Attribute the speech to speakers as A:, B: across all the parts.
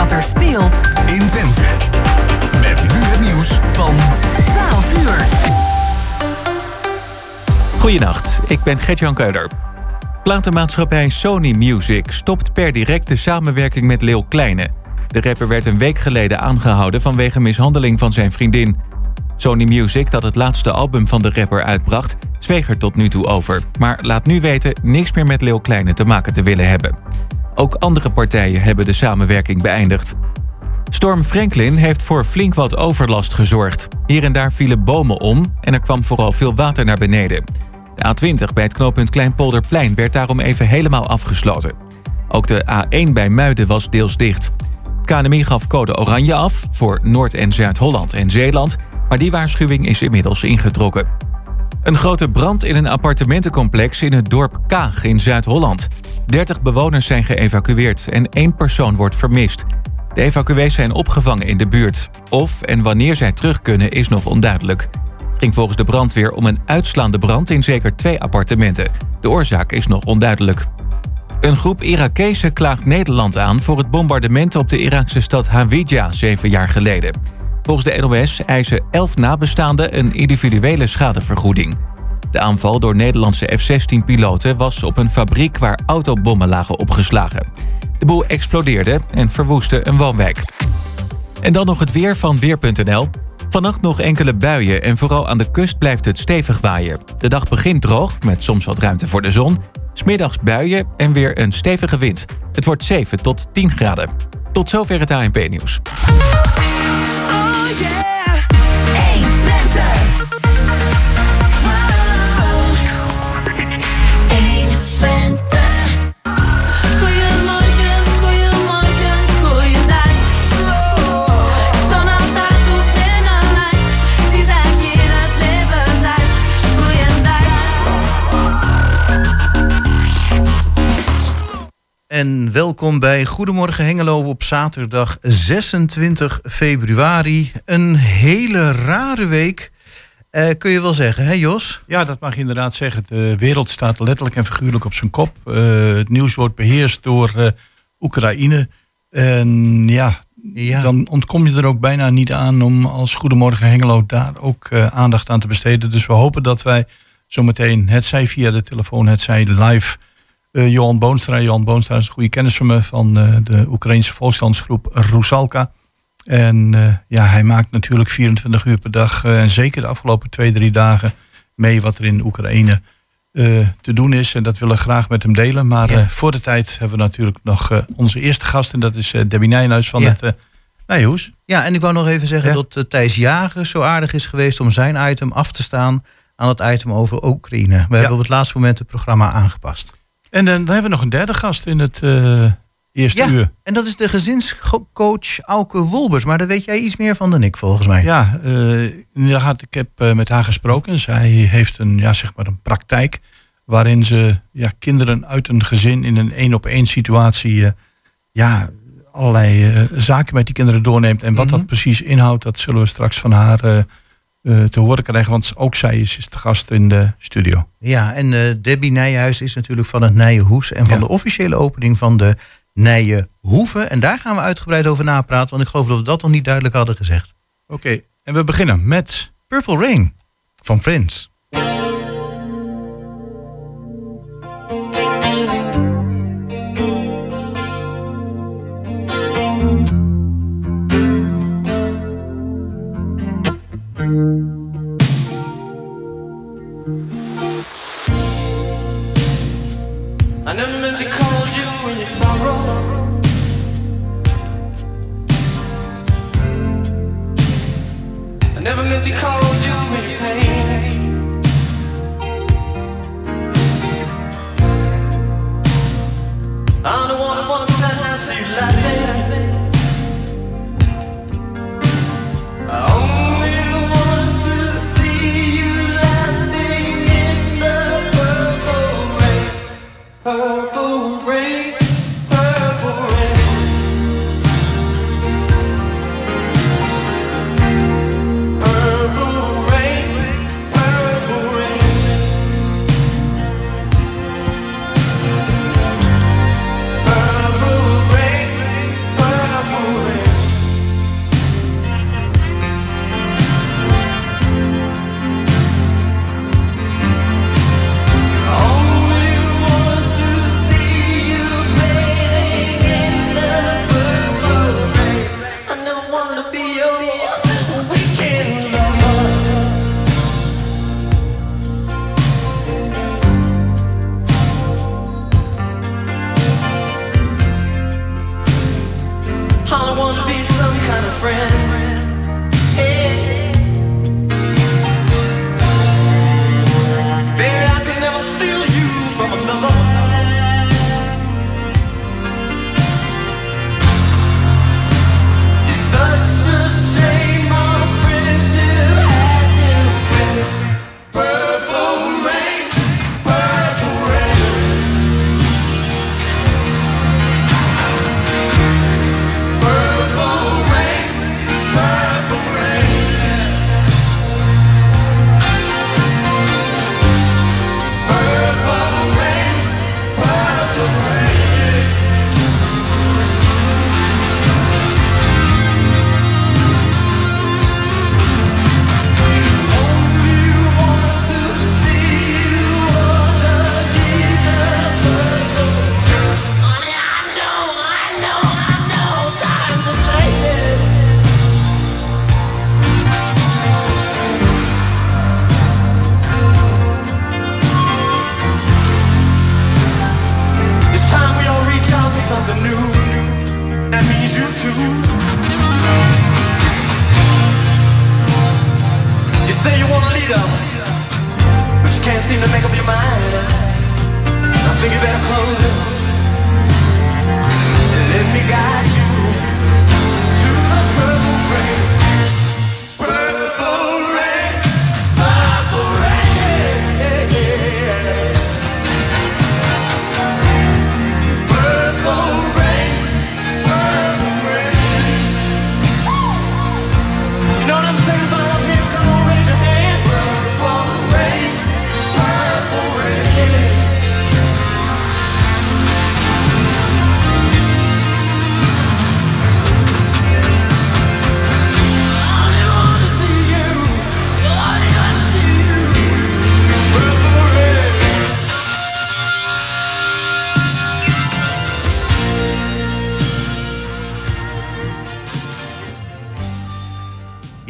A: wat er speelt
B: in Twente. Met nu het nieuws van
A: 12 uur.
C: Goedenacht, ik ben Gert-Jan Keuler. Platenmaatschappij Sony Music stopt per direct de samenwerking met Leeuw Kleine. De rapper werd een week geleden aangehouden vanwege mishandeling van zijn vriendin. Sony Music, dat het laatste album van de rapper uitbracht, zweeg er tot nu toe over. Maar laat nu weten niks meer met Leeuw Kleine te maken te willen hebben. Ook andere partijen hebben de samenwerking beëindigd. Storm Franklin heeft voor flink wat overlast gezorgd. Hier en daar vielen bomen om en er kwam vooral veel water naar beneden. De A20 bij het knooppunt Kleinpolderplein werd daarom even helemaal afgesloten. Ook de A1 bij Muiden was deels dicht. KNMI gaf code oranje af voor Noord- en Zuid-Holland en Zeeland, maar die waarschuwing is inmiddels ingetrokken. Een grote brand in een appartementencomplex in het dorp Kaag in Zuid-Holland. 30 bewoners zijn geëvacueerd en één persoon wordt vermist. De evacuees zijn opgevangen in de buurt. Of en wanneer zij terug kunnen is nog onduidelijk. Het ging volgens de brandweer om een uitslaande brand in zeker twee appartementen. De oorzaak is nog onduidelijk. Een groep Irakezen klaagt Nederland aan voor het bombardement op de Iraakse stad Hawija zeven jaar geleden. Volgens de NOS eisen elf nabestaanden een individuele schadevergoeding. De aanval door Nederlandse F-16-piloten was op een fabriek waar autobommen lagen opgeslagen. De boel explodeerde en verwoestte een woonwijk. En dan nog het weer van Weer.nl. Vannacht nog enkele buien en vooral aan de kust blijft het stevig waaien. De dag begint droog, met soms wat ruimte voor de zon. Smiddags buien en weer een stevige wind. Het wordt 7 tot 10 graden. Tot zover het ANP-nieuws.
D: Welkom bij Goedemorgen Hengelo op zaterdag 26 februari. Een hele rare week, eh, kun je wel zeggen, hè Jos?
E: Ja, dat mag je inderdaad zeggen. De wereld staat letterlijk en figuurlijk op zijn kop. Eh, het nieuws wordt beheerst door eh, Oekraïne. En ja,
D: Ja.
E: dan ontkom je er ook bijna niet aan om als Goedemorgen Hengelo daar ook aandacht aan te besteden. Dus we hopen dat wij zometeen, het zij via de telefoon, het zij live, Johan Boonstra. Johan Boonstra is een goede kennis van me van eh, de Oekraïnse volksstandsgroep Rusalka. En eh, ja, hij maakt natuurlijk 24 uur per dag eh, en zeker de afgelopen twee, drie dagen mee wat er in Oekraïne eh, te doen is. En dat willen we graag met hem delen. Maar
D: Ja.
E: eh, voor de tijd hebben we natuurlijk nog eh, onze eerste gast. En dat is eh, Debbie Nijnhuis van
D: Ja.
E: het Nijhoes.
D: Ja, en ik wou nog even zeggen
E: Ja.
D: dat eh, Thijs Jager zo aardig is geweest om zijn item af te staan aan het item over Oekraïne. We hebben op het laatste moment het programma aangepast.
E: En dan, hebben we nog een derde gast in het eh, eerste
D: Ja.
E: uur.
D: En dat is de gezinscoach Auke Wolbers. Maar daar weet jij iets meer van dan ik, volgens mij.
E: Ja, inderdaad, ik heb eh, met haar gesproken. Zij heeft een, ja, zeg maar een praktijk waarin ze ja, kinderen uit een gezin in een één op één situatie ja, allerlei zaken met die kinderen doorneemt. En wat
D: Mhm.
E: dat precies inhoudt, dat zullen we straks van haar te horen krijgen. Want ook zij is, is de gast in de studio.
D: Ja, en eh, Debbie Nijhuis is natuurlijk van het Nijenhoes en van
E: Ja.
D: de officiële opening van de Nijenhoeve. En daar gaan we uitgebreid over napraten, want ik geloof dat we dat nog niet duidelijk hadden gezegd.
E: Oké, en we beginnen met...
D: Purple Rain van Prince.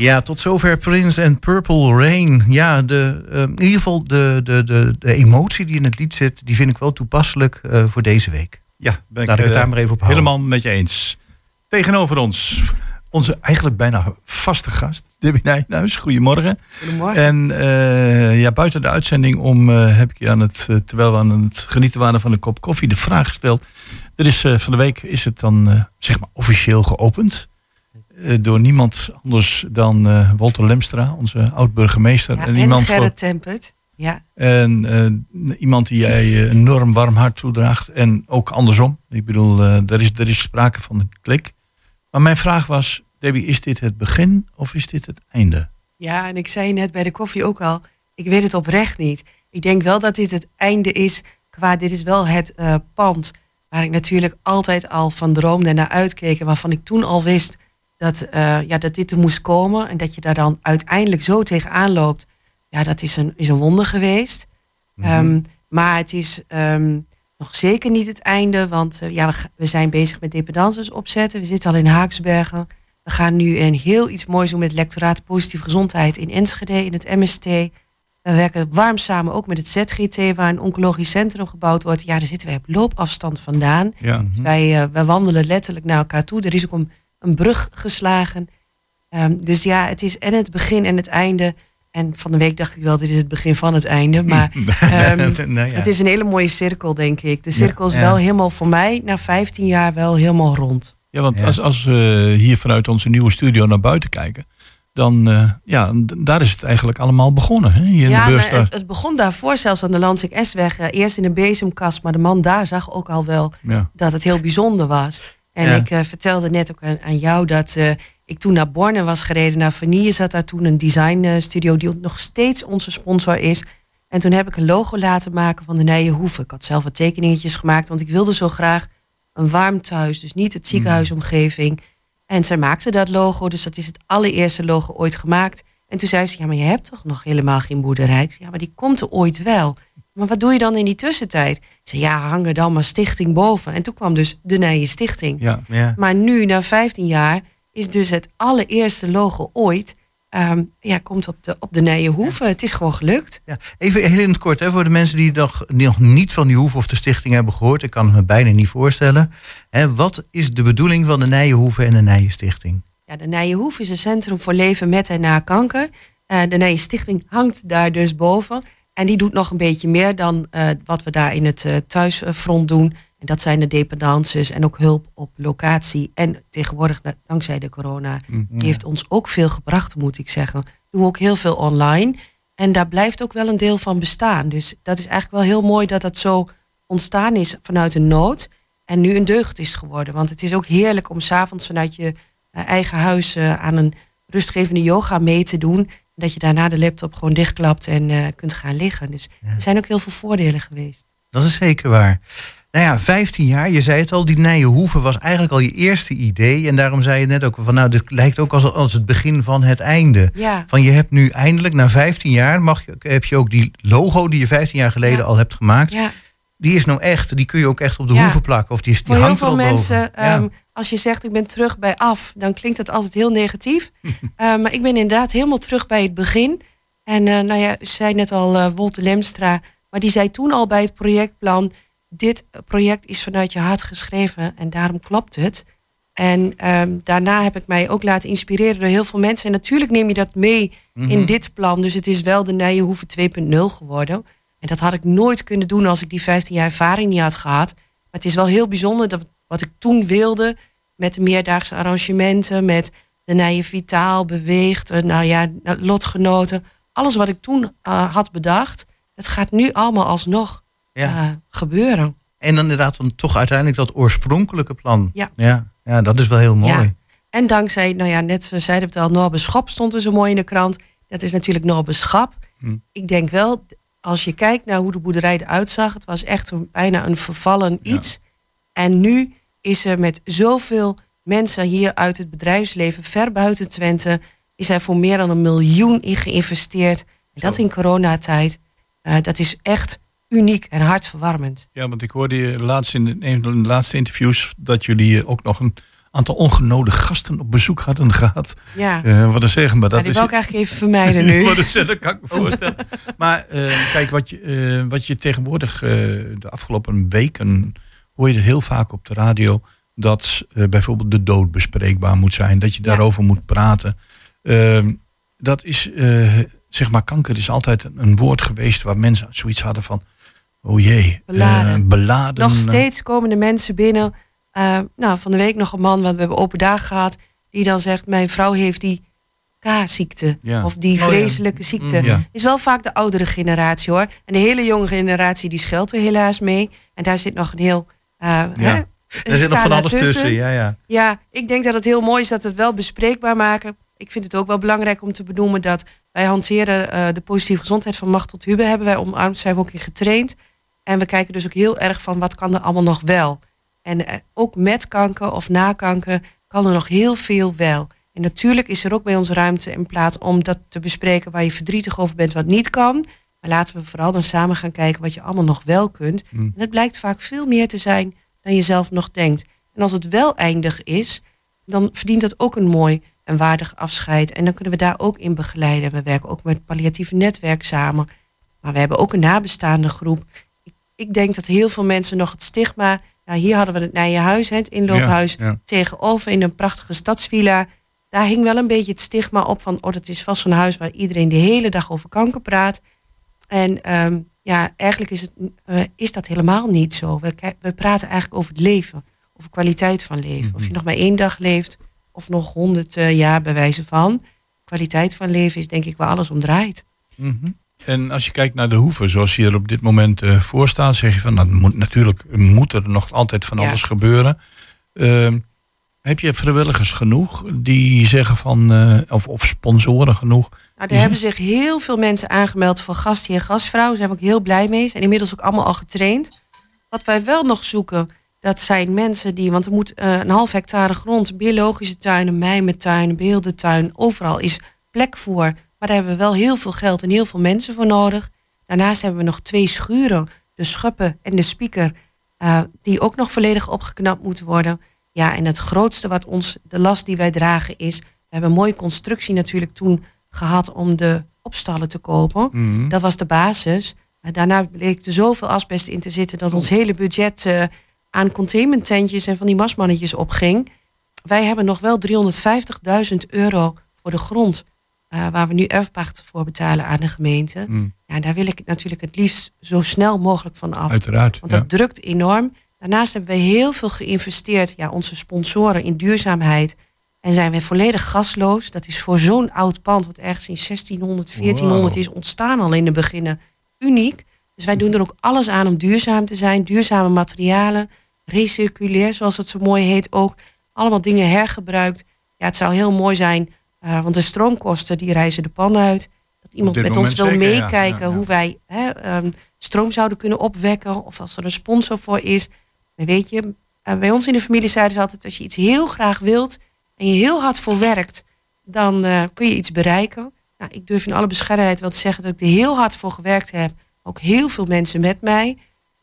D: Ja, tot zover Prince en Purple Rain. Ja, de, eh, in ieder geval de, de, de, de emotie die in het lied zit, die vind ik wel toepasselijk eh, voor deze week.
E: Ja, ben
D: Laat ik het
E: eh,
D: daar maar even op houden.
E: Helemaal met je eens. Tegenover ons, onze eigenlijk bijna vaste gast, Debbie Nijhuis. Goedemorgen.
F: Goedemorgen.
E: En eh, ja, buiten de uitzending om eh, heb ik je aan het, terwijl we aan het genieten waren van een kop koffie, de vraag gesteld. Er is eh, van de week is het dan eh, zeg maar officieel geopend. Eh, door niemand anders dan eh, Walter Lemstra, onze oud-burgemeester.
F: Ja,
E: en
F: en
E: iemand voor-
F: Gerrit Tempert. Ja,
E: en eh, iemand die jij enorm warm hart toedraagt. En ook andersom. Ik bedoel, er, is, er is sprake van een klik. Maar mijn vraag was, Debbie, is dit het begin of is dit het einde?
F: ja, en ik zei net bij de koffie ook al, ik weet het oprecht niet. Ik denk wel dat dit het einde is, qua dit is wel het pand waar ik natuurlijk altijd al van droomde en naar uitkeek. En waarvan ik toen al wist dat, eh, ja, dat dit er moest komen. En dat je daar dan uiteindelijk zo tegenaan loopt. Ja, dat is een, is een wonder geweest. Ehm, maar het is ehm, nog zeker niet het einde. Want eh, ja, we, we zijn bezig met dependances opzetten. We zitten al in Haaksbergen. We gaan nu een heel iets moois doen met het lectoraat positieve gezondheid in Enschede, in het MST. We werken warm samen ook met het ZGT, waar een oncologisch centrum gebouwd wordt. Ja, daar zitten wij op loopafstand vandaan.
E: Ja.
F: Dus wij, eh, wij wandelen letterlijk naar elkaar toe. Er is ook een, een brug geslagen. Ehm, dus ja, het is en het begin en het einde. En van de week dacht ik wel, dit is het begin van het einde. Maar ehm,
D: nou ja.
F: het is een hele mooie cirkel, denk ik. De cirkel is
D: Ja.
F: wel helemaal voor mij, na 15 jaar, wel helemaal rond.
E: Ja, want
D: Ja.
E: als, als we hier vanuit onze nieuwe studio naar buiten kijken, dan eh, ja, daar is het eigenlijk allemaal begonnen. Hè? Hier in
F: ja,
E: de
F: nou, het, het begon daarvoor zelfs aan de Lansing S-weg. eh, eerst in een bezemkast, maar de man daar zag ook al wel
E: ja.
F: dat het heel bijzonder was. En
D: Ja.
F: ik eh, vertelde net ook aan, aan jou dat eh, ik toen naar Borne was gereden. Naar Vanille zat daar toen een design eh, studio die nog steeds onze sponsor is. En toen heb ik een logo laten maken van de Nijenhoeve. Ik had zelf wat tekeningetjes gemaakt, want ik wilde zo graag een warm thuis. Dus niet het ziekenhuisomgeving. En zij maakte dat logo, dus dat is het allereerste logo ooit gemaakt. En toen zei ze, ja, maar je hebt toch nog helemaal geen boerderij? Ik zei, ja, maar die komt er ooit wel. Maar wat doe je dan in die tussentijd? Ik zei, ja, hang er dan maar stichting boven. En toen kwam dus de Nijen Stichting.
E: Ja.
D: Ja.
F: Maar nu, na 15 jaar, is dus het allereerste logo ooit... ehm, ja, komt op de, op de Nijenhoeve. Het is gewoon gelukt.
D: Ja, even heel in het kort, hè, voor de mensen die nog, die nog niet van die Hoeve of de stichting hebben gehoord. Ik kan het me bijna niet voorstellen. Hè, wat is de bedoeling van de Nijenhoeve en de Nijenstichting?
F: Ja, de Nijenhoef is een centrum voor leven met en na kanker. Eh, de Nijen Stichting hangt daar dus boven. En die doet nog een beetje meer dan eh, wat we daar in het eh, thuisfront doen. En dat zijn de dependances en ook hulp op locatie. En tegenwoordig, da- dankzij de corona, die heeft ons ook veel gebracht, moet ik zeggen. Doen we ook heel veel online. En daar blijft ook wel een deel van bestaan. Dus dat is eigenlijk wel heel mooi dat dat zo ontstaan is vanuit een nood. En nu een deugd is geworden. Want het is ook heerlijk om s'avonds vanuit je eh, eigen huis aan een rustgevende yoga mee te doen. Dat je daarna de laptop gewoon dichtklapt en eh, kunt gaan liggen. Dus er zijn ook heel veel voordelen geweest.
D: Dat is zeker waar. Nou ja, 15 jaar, je zei het al, die Nijenhoeve was eigenlijk al je eerste idee. En daarom zei je net ook van, nou, dit lijkt ook als, als het begin van het einde.
F: Ja,
D: Van je hebt nu eindelijk, na 15 jaar, mag je, heb je ook die logo die je 15 jaar geleden
F: Ja.
D: al hebt gemaakt.
F: ja.
D: Die is nou echt, die kun je ook echt op de
F: Ja.
D: hoeve plakken. Of die, is- die
F: voor heel
D: hangt
F: veel mensen.
D: Ja.
F: ehm, als je zegt ik ben terug bij af, dan klinkt dat altijd heel negatief. Eh, maar ik ben inderdaad helemaal terug bij het begin. En eh, nou ja, ze zei net al, eh Wolte Lemstra, maar die zei toen al bij het projectplan, dit project is vanuit je hart geschreven en daarom klopt het. En ehm, daarna heb ik mij ook laten inspireren door heel veel mensen. En natuurlijk neem je dat mee
D: Mhm.
F: in dit plan. Dus het is wel de Nijenhoeve 2.0 geworden. En dat had ik nooit kunnen doen als ik die 15 jaar ervaring niet had gehad. Maar het is wel heel bijzonder dat wat ik toen wilde... met de meerdaagse arrangementen, met de Nijen Vitaal, Beweegt... nou ja, lotgenoten. Alles wat ik toen eh, had bedacht... het gaat nu allemaal alsnog
D: Ja.
F: eh, gebeuren.
D: En dan inderdaad dan toch uiteindelijk dat oorspronkelijke plan.
F: Ja.
D: ja. Ja, dat is wel heel mooi.
F: Ja. En dankzij, nou ja, net zoals zeiden we het al, Norbe Schap stond er zo mooi in de krant. Dat is natuurlijk Norbe Schap.
E: Hm.
F: Ik denk wel, als je kijkt naar hoe de boerderij eruit zag, het was echt een, bijna een vervallen
E: Ja.
F: iets. En nu is er met zoveel mensen hier uit het bedrijfsleven, ver buiten Twente, is er voor meer dan een miljoen in geïnvesteerd. En dat in coronatijd. Eh, dat is echt uniek en hartverwarmend.
E: Ja, want ik hoorde je laatst in een van de laatste interviews dat jullie ook nog een aantal ongenode gasten op bezoek hadden gehad.
F: Ja,
E: Eh wat een zeggen, maar
F: Ja,
E: dat
F: die
E: is.
F: wil ik eigenlijk even vermijden nu.
E: Wat een zeggen, dat kan ik me voorstellen. Maar eh, kijk, wat je, eh, wat je tegenwoordig de afgelopen weken hoor je heel vaak op de radio dat bijvoorbeeld de dood bespreekbaar moet zijn, dat je
F: Ja.
E: daarover moet praten. Ehm, dat is, zeg maar, kanker is altijd een, woord geweest waar mensen zoiets hadden van, oh jee,
F: Beladen.
E: beladen.
F: Nog steeds komen de mensen binnen. Eh, nou, van de week nog een man, want we hebben open dagen gehad, die dan zegt: Mijn vrouw heeft die K-ziekte.
E: Ja.
F: Of die
D: Oh ja.
F: vreselijke ziekte.
D: Mm,
E: ja.
F: Is wel vaak de oudere generatie hoor. En de hele jonge generatie die scheldt er helaas mee. En daar zit nog een heel. hè, een
D: Er zit nog van alles tussen. Ja, ja.
F: Ja, ik denk dat het heel mooi is dat we het wel bespreekbaar maken. Ik vind het ook wel belangrijk om te benoemen dat wij hanteren eh, de positieve gezondheid van macht tot Hubbe. Hebben wij omarmd, zijn we ook in getraind. En we kijken dus ook heel erg van wat kan er allemaal nog wel. En eh, ook met kanker of na kanker kan er nog heel veel wel. En natuurlijk is er ook bij ons ruimte in plaats om dat te bespreken waar je verdrietig over bent wat niet kan. Maar laten we vooral dan samen gaan kijken wat je allemaal nog wel kunt.
E: Mm.
F: En het blijkt vaak veel meer te zijn dan je zelf nog denkt. En als het wel eindig is, dan verdient dat ook een mooi en waardig afscheid. En dan kunnen we daar ook in begeleiden. We werken ook met het palliatieve netwerk samen. Maar we hebben ook een nabestaande groep. Ik, ik denk dat heel veel mensen nog het stigma... Nou, hier hadden we het Nijenhuis, hè, het inloophuis,
E: Ja, ja.
F: tegenover in een prachtige stadsvilla. Daar hing wel een beetje het stigma op van... oh, dat is vast zo'n huis waar iedereen de hele dag over kanker praat. En ehm, ja, eigenlijk is, het, eh, is dat helemaal niet zo. We, we praten eigenlijk over het leven. Over kwaliteit van leven. Of je nog maar één dag leeft of nog honderd eh, jaar bij wijze van. Kwaliteit van leven is denk ik waar alles om draait.
D: Mhm.
E: En als je kijkt naar de hoeven, zoals je er op dit moment eh, voor staat, zeg je van, nou, moet, natuurlijk moet er nog altijd van
F: Ja.
E: alles gebeuren. Ehm, heb je vrijwilligers genoeg die zeggen van, eh, of, of sponsoren genoeg?
F: Nou, er hebben zich heel veel mensen aangemeld voor gastheer en gastvrouw. Daar zijn we ook heel blij mee. Zijn inmiddels ook allemaal al getraind. Wat wij wel nog zoeken, dat zijn mensen die... Want er moet eh, een half hectare grond, biologische tuinen, mijmentuin, beeldentuin... overal is plek voor. Maar daar hebben we wel heel veel geld en heel veel mensen voor nodig. Daarnaast hebben we nog twee schuren. De schuppen en de speaker. eh, die ook nog volledig opgeknapt moeten worden. Ja, en het grootste wat ons, de last die wij dragen is... We hebben een mooie constructie natuurlijk toen gehad om de opstallen te kopen.
E: Mhm.
F: Dat was de basis. Maar daarna bleek er zoveel asbest in te zitten dat ons hele budget eh, aan containmenttentjes en van die masmannetjes opging. wij hebben nog wel 350.000 euro voor de grond. Eh, waar we nu erfpacht voor betalen aan de gemeente.
E: Mm,
F: Ja, daar wil ik natuurlijk het liefst zo snel mogelijk van af.
E: uiteraard.
F: Want
E: ja.
F: dat drukt enorm. Daarnaast hebben we heel veel geïnvesteerd, ja, onze sponsoren, in duurzaamheid. En zijn we volledig gasloos. Dat is voor zo'n oud pand, wat ergens in 1600, 1400 is ontstaan al in de beginnen, uniek. Dus wij doen er ook alles aan om duurzaam te zijn. Duurzame materialen, recirculair, zoals het zo mooi heet ook. Allemaal dingen hergebruikt. Ja, het zou heel mooi zijn, eh, want de stroomkosten die reizen de pan uit. Dat iemand met ons wil
E: zeker,
F: meekijken
E: Ja, ja.
F: hoe wij hè, ehm, stroom zouden kunnen opwekken. Of als er een sponsor voor is. Weet je, eh, bij ons in de familie zeiden ze altijd... als je iets heel graag wilt en je heel hard voor werkt... dan eh, kun je iets bereiken. Nou, ik durf in alle bescheidenheid wel te zeggen... dat ik er heel hard voor gewerkt heb. Ook heel veel mensen met mij.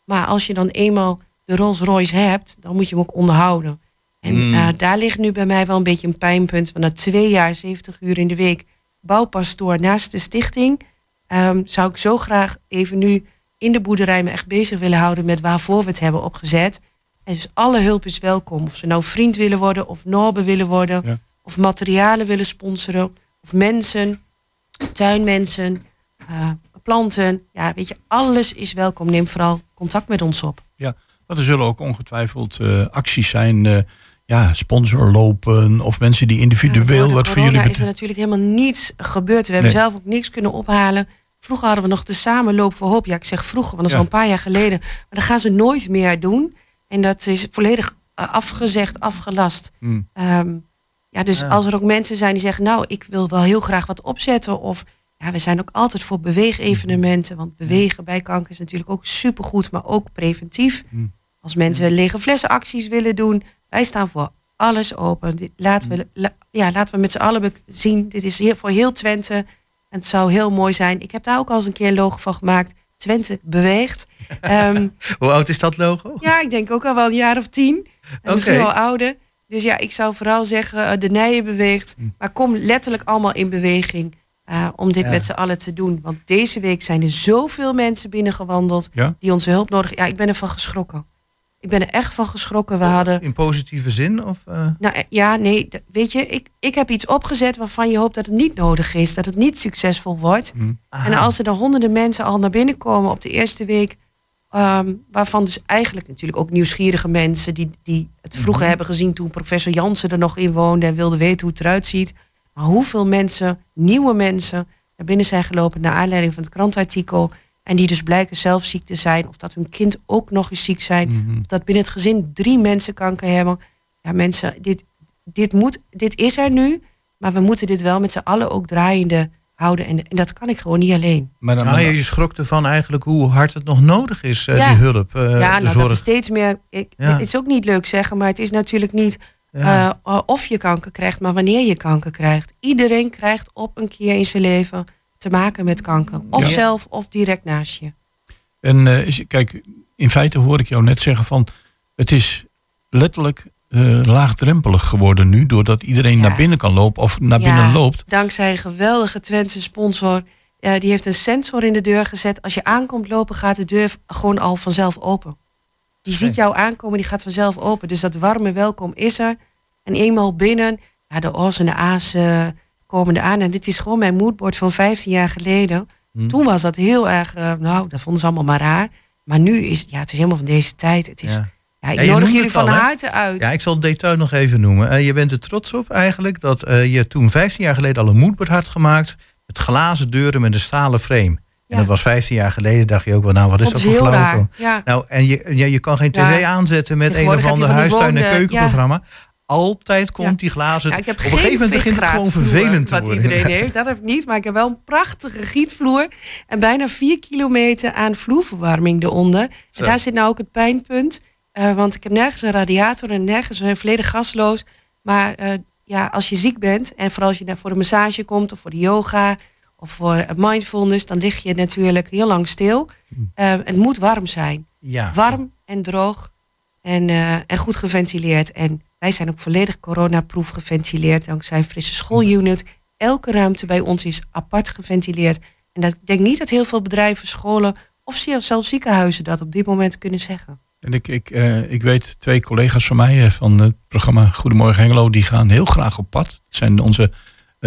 F: Maar als je dan eenmaal de Rolls Royce hebt... dan moet je hem ook onderhouden. En
D: Mm.
F: eh, daar ligt nu bij mij wel een beetje een pijnpunt. Want na twee jaar, 70 uur in de week... bouwpastoor naast de stichting... ehm, zou ik zo graag even nu in de boerderij me echt bezig willen houden met waarvoor we het hebben opgezet. En dus alle hulp is welkom. Of ze nou vriend willen worden of norbe willen worden.
E: Ja.
F: Of materialen willen sponsoren. Of mensen, tuinmensen, eh, planten. Ja, weet je, alles is welkom. Neem vooral contact met ons op.
E: Maar er zullen ook ongetwijfeld eh, acties zijn. Ja, sponsorlopen of mensen die individueel
F: de
E: wat voor jullie
F: is er natuurlijk helemaal niets gebeurd. We hebben
E: Nee.
F: zelf ook niks kunnen ophalen. Vroeger hadden we nog de samenloop voor hoop. Ja, ik zeg vroeger, want dat is
E: Ja.
F: al een paar jaar geleden. Maar dat gaan ze nooit meer doen. En dat is volledig eh, afgezegd, afgelast.
E: Hmm.
F: Ehm, ja, dus
D: Ja.
F: als er ook mensen zijn die zeggen... nou, ik wil wel heel graag wat opzetten. Of ja, we zijn ook altijd voor beweegevenementen. Want bewegen bij kanker is natuurlijk ook supergoed, maar ook preventief.
E: Hmm.
F: Als mensen lege flessenacties willen doen... wij staan voor alles open. Laten, we, la- ja, laten we met z'n allen zien... dit is heel, voor heel Twente... En het zou heel mooi zijn. Ik heb daar ook al eens een keer een logo van gemaakt. Twente beweegt. Ehm,
D: Hoe oud is dat logo?
F: ja, ik denk ook al wel een jaar of tien. En misschien wel ouder. Dus ja, ik zou vooral zeggen, eh, de nijen beweegt.
E: Mm.
F: Maar kom letterlijk allemaal in beweging. eh, om dit
D: Ja.
F: met z'n allen te doen. Want deze week zijn er zoveel mensen binnengewandeld.
E: Ja?
F: Die onze hulp nodig Ja, ik ben ervan geschrokken. Ik ben er echt van geschrokken. We hadden...
D: In positieve zin? Of, eh?
F: Nou eh, ja, nee, weet je, ik, ik heb iets opgezet waarvan je hoopt dat het niet nodig is. Dat het niet succesvol wordt.
E: Hmm.
F: En als er dan honderden mensen al naar binnen komen op de eerste week, ehm, waarvan dus eigenlijk natuurlijk ook nieuwsgierige mensen die, die het vroeger
D: Mhm.
F: hebben gezien toen professor Jansen er nog in woonde en wilden weten hoe het eruit ziet. Maar hoeveel mensen, nieuwe mensen, naar binnen zijn gelopen naar aanleiding van het krantartikel. En die dus blijken zelf ziek te zijn. Of dat hun kind ook nog eens ziek zijn.
E: Mhm.
F: Of dat binnen het gezin drie mensen kanker hebben. Ja, mensen, dit, dit, moet, dit is er nu. Maar we moeten dit wel met z'n allen ook draaiende houden. En, en dat kan ik gewoon niet alleen.
E: Maar dan,
D: Nou, je je schrok ervan eigenlijk hoe hard het nog nodig is, eh,
F: Ja.
D: die hulp, eh,
F: ja,
D: de
F: nou,
D: zorg.
F: dat is steeds meer. Ik,
D: Ja.
F: Het is ook niet leuk zeggen, maar het is natuurlijk niet
D: Ja.
F: eh, of je kanker krijgt, maar wanneer je kanker krijgt. Iedereen krijgt op een keer in zijn leven te maken met kanker. Of
D: Ja.
F: zelf of direct naast je.
E: En eh, is- kijk, in feite hoor ik jou net zeggen van... het is letterlijk eh, laagdrempelig geworden nu... doordat iedereen
F: Ja.
E: naar binnen kan lopen of naar
F: Ja.
E: binnen loopt.
F: Dankzij een geweldige Twentse sponsor. die heeft een sensor in de deur gezet. Als je aankomt lopen, gaat de deur gewoon al vanzelf open. Die ziet jou aankomen, die gaat vanzelf open. Dus dat warme welkom is er. En eenmaal binnen, ja, de O's en de A's eh, komen er aan. En dit is gewoon mijn moodboard van 15 jaar geleden.
D: Hm.
F: Toen was dat heel erg, eh, nou, dat vonden ze allemaal maar raar. Maar nu is ja, het is helemaal van deze tijd. Het is, ja.
D: Ja.
F: ik
D: Ja,
F: nodig jullie
D: al,
F: van harte uit.
D: Ja, ik zal het detail nog even noemen. Eh, je bent er trots op eigenlijk dat eh, je toen 15 jaar geleden al een moodboard had gemaakt. Met glazen deuren met een stalen frame. En dat was 15 jaar geleden. Dacht je ook wel, nou wat is dat voor
F: raar. Ja.
D: Nou, en je, ja, je kan geen tv aanzetten met een of ander huistuin- en keukenprogramma. Altijd komt die glazen.
F: Ja, ik heb
D: op een gegeven moment begint het gewoon vervelend te
F: wat
D: worden.
F: iedereen heeft. Dat heb ik niet, maar ik heb wel een prachtige gietvloer. En bijna vier kilometer aan vloerverwarming eronder.
D: Zo.
F: En daar zit nou ook het pijnpunt. eh, want ik heb nergens een radiator en nergens een volledig gasloos. Maar eh, ja, als je ziek bent en vooral als je naar voor een massage komt of voor de yoga of voor mindfulness, dan lig je natuurlijk heel lang stil. Eh, het moet warm zijn.
D: Ja.
F: Warm en droog en, en goed geventileerd. En wij zijn ook volledig coronaproof geventileerd dankzij Frisse Schoolunit. Elke ruimte bij ons is apart geventileerd. En dat, ik denk niet dat heel veel bedrijven, scholen of zelfs ziekenhuizen dat op dit moment kunnen zeggen.
E: En ik, ik, eh, ik weet twee collega's van mij eh, van het programma Goedemorgen Hengelo, die gaan heel graag op pad. Het zijn onze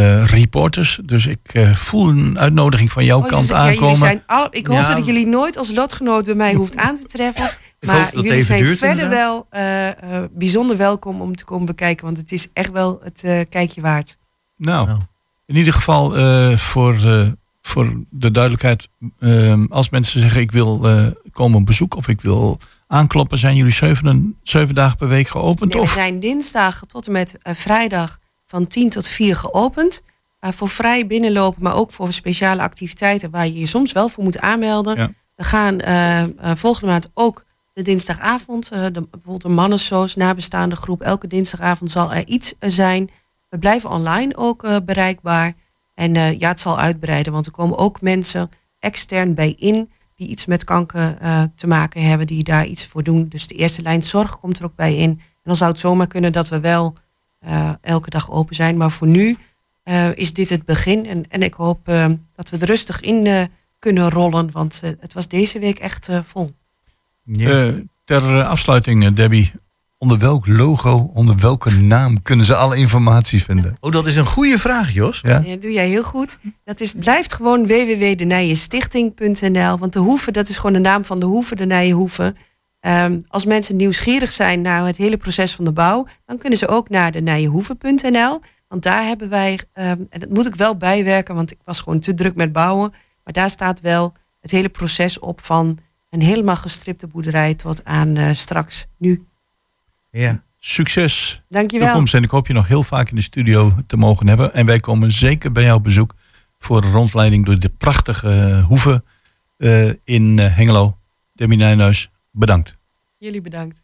E: eh, reporters. Dus ik eh, voel een uitnodiging van jouw
F: Oh, ze
E: kant
F: zeggen, ja, jullie
E: aankomen.
F: zijn al, ik hoop
D: Ja.
F: dat ik jullie nooit als lotgenoot bij mij hoeft aan te treffen.
D: hoop
F: Maar jullie
D: even
F: zijn
D: duurt,
F: verder
D: inderdaad.
F: wel eh, eh, bijzonder welkom om te komen bekijken. Want het is echt wel het eh, kijkje waard.
E: Nou,
D: Nou.
E: in ieder geval eh, voor, eh, voor de duidelijkheid. eh, als mensen zeggen ik wil eh, komen op bezoek of ik wil aankloppen. Zijn jullie zeven, zeven dagen per week geopend?
F: Nee, we
E: of?
F: zijn dinsdag tot en met vrijdag van 10 tot 4 geopend. Voor vrij binnenlopen, maar ook voor speciale activiteiten waar je je soms wel voor moet aanmelden.
E: Ja.
F: We gaan eh, eh, volgende maand ook de dinsdagavond, eh, de, bijvoorbeeld een mannensoos, nabestaande groep. Elke dinsdagavond zal er iets zijn. We blijven online ook bereikbaar. En ja, het zal uitbreiden, want er komen ook mensen extern bij in die iets met kanker te maken hebben, die daar iets voor doen. Dus de eerste lijn zorg komt er ook bij in. En dan zou het zomaar kunnen dat we wel elke dag open zijn. Maar voor nu eh, is dit het begin. En, en ik hoop eh, dat we er rustig in eh, kunnen rollen, want eh, het was deze week echt eh, vol.
D: Ja.
E: Eh, ter eh, afsluiting, eh, Debbie.
G: Onder welk logo, onder welke naam kunnen ze alle informatie vinden?
D: Oh, dat is een goede vraag, Jos.
G: Ja?
F: Ja, dat doe jij heel goed. Dat is, blijft gewoon www.denijestichting.nl. Want de Hoeve, dat is gewoon de naam van de Hoeve, de Nijenhoeve. Ehm als mensen nieuwsgierig zijn naar het hele proces van de bouw, dan kunnen ze ook naar de nijenhoeve.nl. Want daar hebben wij, ehm, en dat moet ik wel bijwerken, want ik was gewoon te druk met bouwen. Maar daar staat wel het hele proces op van een helemaal gestripte boerderij tot aan eh, straks nu.
D: Ja.
E: Succes
F: Dankjewel.
E: toekomst. En ik hoop je nog heel vaak in de studio te mogen hebben. En wij komen zeker bij jou op bezoek voor een rondleiding door de prachtige hoeve eh, in eh, Hengelo. Debbie Nijnhuis, bedankt.
F: Jullie bedankt.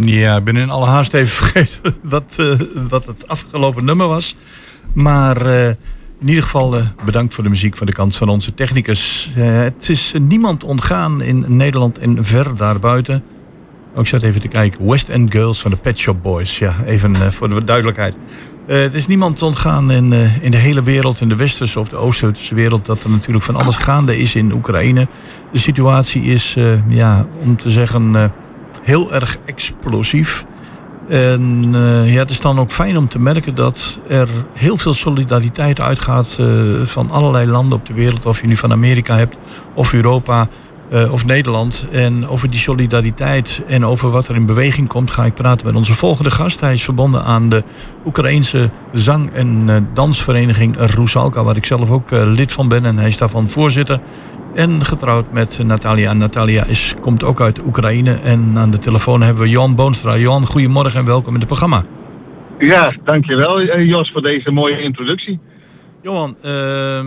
E: Ja, ik ben in alle haast even vergeten wat, eh, wat het afgelopen nummer was. Maar eh, in ieder geval eh, bedankt voor de muziek van de kant van onze technicus. Het is niemand ontgaan in Nederland en ver daarbuiten. Oh, ik zat even te kijken. West End Girls van de Pet Shop Boys. Ja, even voor de duidelijkheid. Het is niemand ontgaan in, in de hele wereld, in de westerse of de oosterse wereld, dat er natuurlijk van alles gaande is in Oekraïne. De situatie is, ja, om te zeggen, heel erg explosief. En eh, het is dan ook fijn om te merken dat er heel veel solidariteit uitgaat eh, van allerlei landen op de wereld. Of je nu van Amerika hebt, of Europa, eh, of Nederland. En over die solidariteit en over wat er in beweging komt, ga ik praten met onze volgende gast. Hij is verbonden aan de Oekraïense zang- en dansvereniging Rusalka, waar ik zelf ook lid van ben. En hij is daarvan voorzitter. En getrouwd met Natalia. En Natalia is, komt ook uit Oekraïne. En aan de telefoon hebben we Johan Boonstra. Johan, goedemorgen en welkom in het programma.
H: Ja, dankjewel eh, Jos voor deze mooie introductie.
E: Johan, ehm,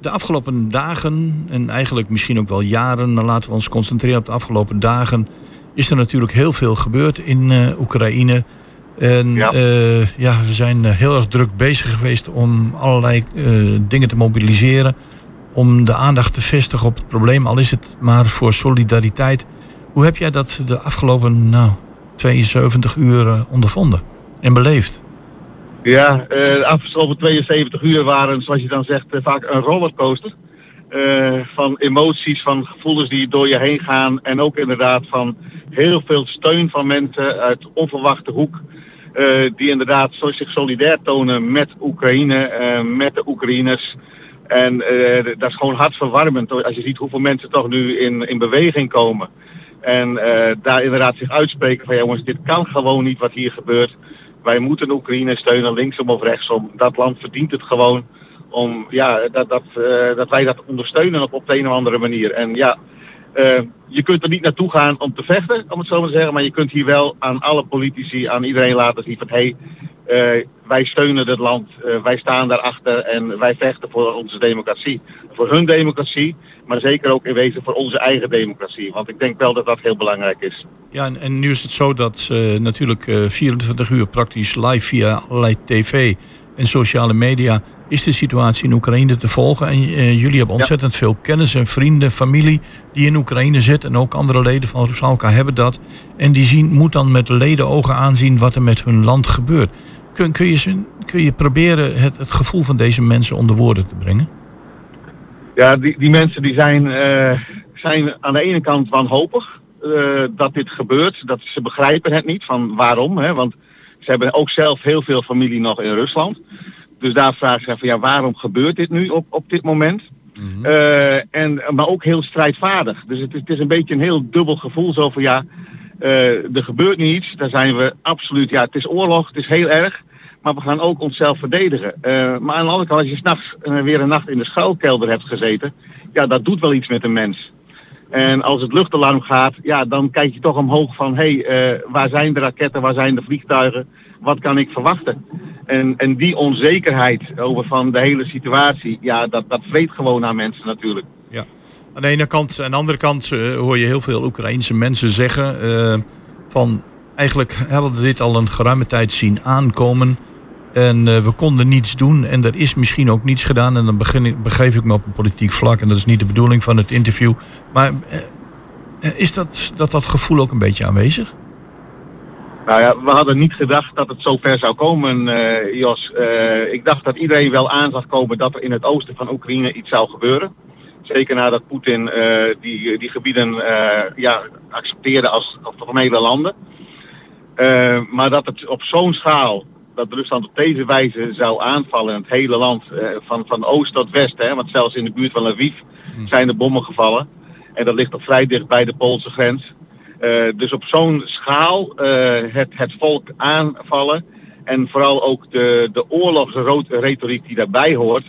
E: de afgelopen dagen en eigenlijk misschien ook wel jaren, maar laten we ons concentreren op de afgelopen dagen, is er natuurlijk heel veel gebeurd in eh, Oekraïne. En
H: Ja.
E: ja. ja, we zijn eh, heel erg druk bezig geweest om allerlei eh, dingen te mobiliseren. Om de aandacht te vestigen op het probleem, al is het maar voor solidariteit. Hoe heb jij dat de afgelopen nou, 72 uur ondervonden en beleefd?
H: Ja, eh, de afgelopen 72 uur waren, zoals je dan zegt, eh, vaak een rollercoaster. Eh, van emoties, van gevoelens die door je heen gaan. En ook inderdaad van heel veel steun van mensen uit onverwachte hoek. die inderdaad zich solidair tonen met Oekraïne, met de Oekraïners. En eh, dat is gewoon hartverwarmend als je ziet hoeveel mensen toch nu in, in beweging komen. En eh, daar inderdaad zich uitspreken van jongens, dit kan gewoon niet wat hier gebeurt. Wij moeten Oekraïne steunen, linksom of rechtsom. Dat land verdient het gewoon om ja, dat, dat, eh, dat wij dat ondersteunen op, de een of andere manier. En ja, eh, je kunt er niet naartoe gaan om te vechten, om het zo maar te zeggen. Maar je kunt hier wel aan alle politici, aan iedereen laten zien van hé, hey, eh, wij steunen het land, eh, wij staan daarachter en wij vechten voor onze democratie. Voor hun democratie, maar zeker ook in wezen voor onze eigen democratie. Want ik denk wel dat dat heel belangrijk is.
E: Ja, en, en nu is het zo dat natuurlijk eh, 24 uur praktisch live via allerlei tv en sociale media is de situatie in Oekraïne te volgen. En eh, jullie hebben ontzettend veel kennis en vrienden, familie die in Oekraïne zit. En ook andere leden van Rusalka hebben dat. En die zien, moet dan met ledenogen aanzien wat er met hun land gebeurt. Kun, kun, je, kun je proberen het, het gevoel van deze mensen onder woorden te brengen?
H: Ja, die, die mensen die zijn, eh, zijn aan de ene kant wanhopig eh, dat dit gebeurt. Dat ze begrijpen het niet van waarom. Hè? Want ze hebben ook zelf heel veel familie nog in Rusland. Dus daar vragen ze van ja, waarom gebeurt dit nu op, op dit moment? Eh, en, maar ook heel strijdvaardig. Dus het is, het is een beetje een heel dubbel gevoel zo van ja, eh, er gebeurt nu iets. Daar zijn we absoluut, ja het is oorlog, het is heel erg. Maar we gaan ook onszelf verdedigen. Eh, maar aan de andere kant, als je s'nachts uh, weer een nacht in de schuilkelder hebt gezeten, ja, dat doet wel iets met een mens. En als het luchtalarm gaat, ja, dan kijk je toch omhoog van, hé, hey, uh, waar zijn de raketten, waar zijn de vliegtuigen, wat kan ik verwachten? En, en die onzekerheid over van de hele situatie, ja, dat, dat vreet gewoon aan mensen natuurlijk.
E: Ja. Aan de ene kant, aan de andere kant uh, hoor je heel veel Oekraïense mensen zeggen uh, van eigenlijk hadden we dit al een geruime tijd zien aankomen. En uh, we konden niets doen en er is misschien ook niets gedaan. En dan begin ik, begeef ik me op een politiek vlak. En dat is niet de bedoeling van het interview. Maar uh, is dat, dat, dat gevoel ook een beetje aanwezig?
H: Nou ja, we hadden niet gedacht dat het zo ver zou komen, uh, Jos. ik dacht dat iedereen wel aan zag komen dat er in het oosten van Oekraïne iets zou gebeuren. Zeker nadat Poetin die, die gebieden ja, accepteerde als, als hele landen. maar dat het op zo'n schaal dat Rusland op deze wijze zou aanvallen in het hele land, uh, van, van oost tot west, hè, want zelfs in de buurt van Lviv zijn er bommen gevallen. En dat ligt toch vrij dicht bij de Poolse grens. Uh, dus op zo'n schaal uh, het, het volk aanvallen en vooral ook de, de oorlogsretoriek die daarbij hoort.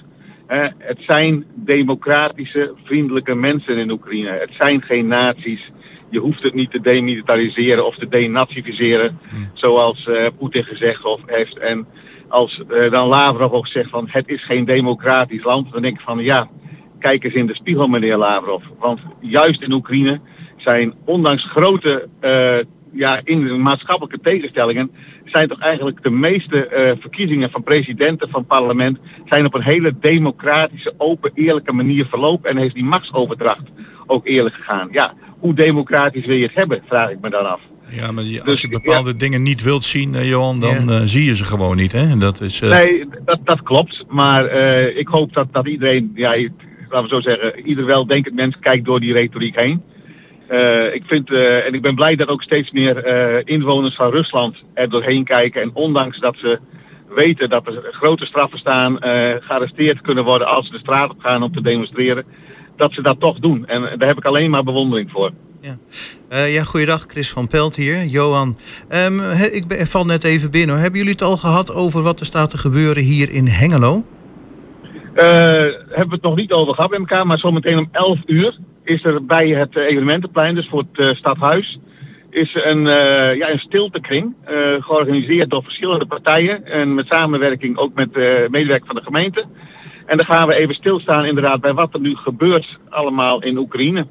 H: het zijn democratische, vriendelijke mensen in Oekraïne. Het zijn geen nazi's. Je hoeft het niet te demilitariseren of te denazificeren, hmm. zoals uh, Poetin gezegd of heeft. En als uh, dan Lavrov ook zegt van het is geen democratisch land, dan denk ik van ja, kijk eens in de spiegel meneer Lavrov. Want juist in Oekraïne zijn ondanks grote uh, ja, in de maatschappelijke tegenstellingen zijn toch eigenlijk de meeste eh, verkiezingen van presidenten van parlement zijn op een hele democratische, open, eerlijke manier verlopen en heeft die machtsoverdracht ook eerlijk gegaan. Ja, hoe democratisch wil je het hebben, vraag ik me dan af.
E: Ja, maar je- als
H: Dus,
E: je bepaalde dingen niet wilt zien, eh, Johan, dan eh, zie je ze gewoon niet. Hè? En Dat is, eh,
H: Nee, dat, dat klopt. Maar eh, ik hoop dat, dat iedereen, ja, laten we zo zeggen, ieder weldenkend mens kijkt door die retoriek heen. Eh, ik vind, eh, en ik ben blij dat ook steeds meer eh, inwoners van Rusland er doorheen kijken. En ondanks dat ze weten dat er grote straffen staan, eh, gearresteerd kunnen worden als ze de straat op gaan om te demonstreren, dat ze dat toch doen. En daar heb ik alleen maar bewondering voor.
D: Eh, ja, goeiedag, Chris van Pelt hier. Johan, Ehm, he- ik ben, val net even binnen. hoor. Hebben jullie het al gehad over wat er staat te gebeuren hier in Hengelo?
H: Eh, hebben we het nog niet over gehad met elkaar, maar zometeen om 11 uur is er bij het evenementenplein, dus voor het eh, stadhuis, is een, ja, een stiltekring georganiseerd door verschillende partijen en met samenwerking ook met uh, medewerkers van de gemeente. En dan gaan we even stilstaan inderdaad bij wat er nu gebeurt allemaal in Oekraïne.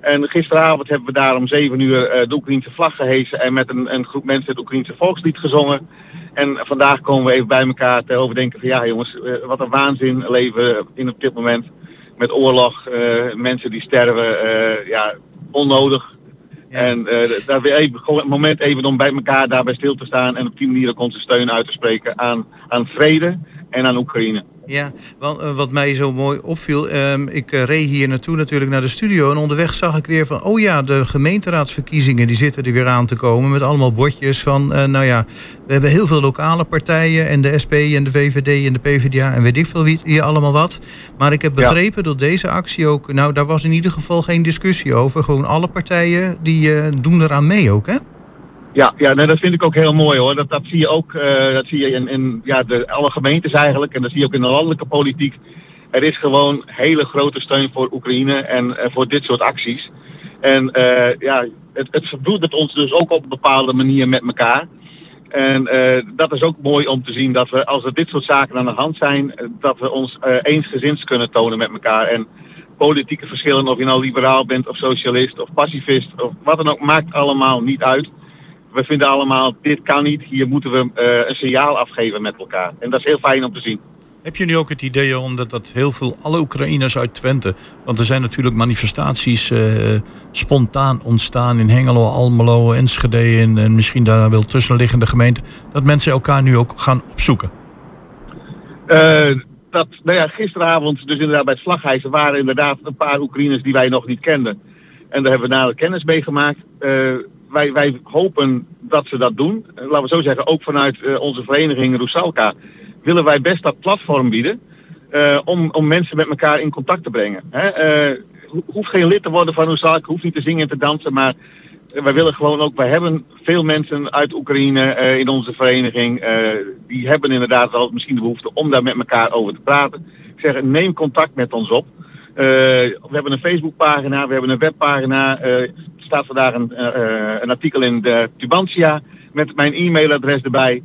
H: En gisteravond hebben we daar om 7 uur eh, de Oekraïnse vlag gehesen en met een, een groep mensen het Oekraïnse volkslied gezongen. En vandaag komen we even bij elkaar te overdenken van ja jongens, eh, wat een waanzin leven we in op dit moment. Met oorlog, eh, mensen die sterven, ja, onnodig. En eh, daar weer even, gewoon het moment even om bij elkaar daarbij stil te staan en op die manier ook onze steun uit te spreken aan, aan vrede en aan Oekraïne.
D: Ja, want, eh, wat mij zo mooi opviel, ehm, ik eh, reed hier naartoe natuurlijk naar de studio en onderweg zag ik weer van, oh ja, de gemeenteraadsverkiezingen die zitten er weer aan te komen met allemaal bordjes van, eh, nou ja, we hebben heel veel lokale partijen en de SP en de VVD en de PvdA en weet ik veel wie hier allemaal wat. Maar ik heb
H: Ja.
D: begrepen dat deze actie ook, nou daar was in ieder geval geen discussie over, gewoon alle partijen die doen eraan mee ook, hè?
H: Ja, ja nee, dat vind ik ook heel mooi hoor. Dat, dat zie je ook eh, dat zie je in, in ja, de, alle gemeentes eigenlijk. En dat zie je ook in de landelijke politiek. Er is gewoon hele grote steun voor Oekraïne en eh, voor dit soort acties. En eh, ja, het, het verbroedert ons dus ook op een bepaalde manier met elkaar. En dat is ook mooi om te zien dat we als er dit soort zaken aan de hand zijn, dat we ons eensgezins kunnen tonen met elkaar. En politieke verschillen, of je nou liberaal bent of socialist of pacifist of wat dan ook, maakt allemaal niet uit we vinden allemaal, dit kan niet, hier moeten we eh, een signaal afgeven met elkaar. En dat is heel fijn om te zien.
E: Heb je nu ook het idee, Johan, dat heel veel, alle Oekraïners uit Twente, want er zijn natuurlijk manifestaties eh, spontaan ontstaan in Hengelo, Almelo, Enschede en, en misschien daar wel tussenliggende gemeenten, dat mensen elkaar nu ook gaan opzoeken.
H: Eh, dat, nou ja, gisteravond, dus inderdaad bij het vlaghijzen, waren inderdaad een paar Oekraïners die wij nog niet kenden. En daar hebben we nader kennis mee gemaakt. Wij, wij hopen dat ze dat doen. Eh, laten we zo zeggen, ook vanuit eh, onze vereniging Rusalka willen wij best dat platform bieden. eh, om, om mensen met elkaar in contact te brengen. Hè? Ho- hoeft geen lid te worden van Rusalka, hoeft niet te zingen en te dansen, maar wij willen gewoon ook, wij hebben veel mensen uit Oekraïne in onze vereniging. die hebben inderdaad wel misschien de behoefte om daar met elkaar over te praten. Ik zeg, neem contact met ons op. We hebben een Facebookpagina, we hebben een webpagina. Eh, er staat vandaag een, eh, een artikel in de Tubantia met mijn e-mailadres erbij.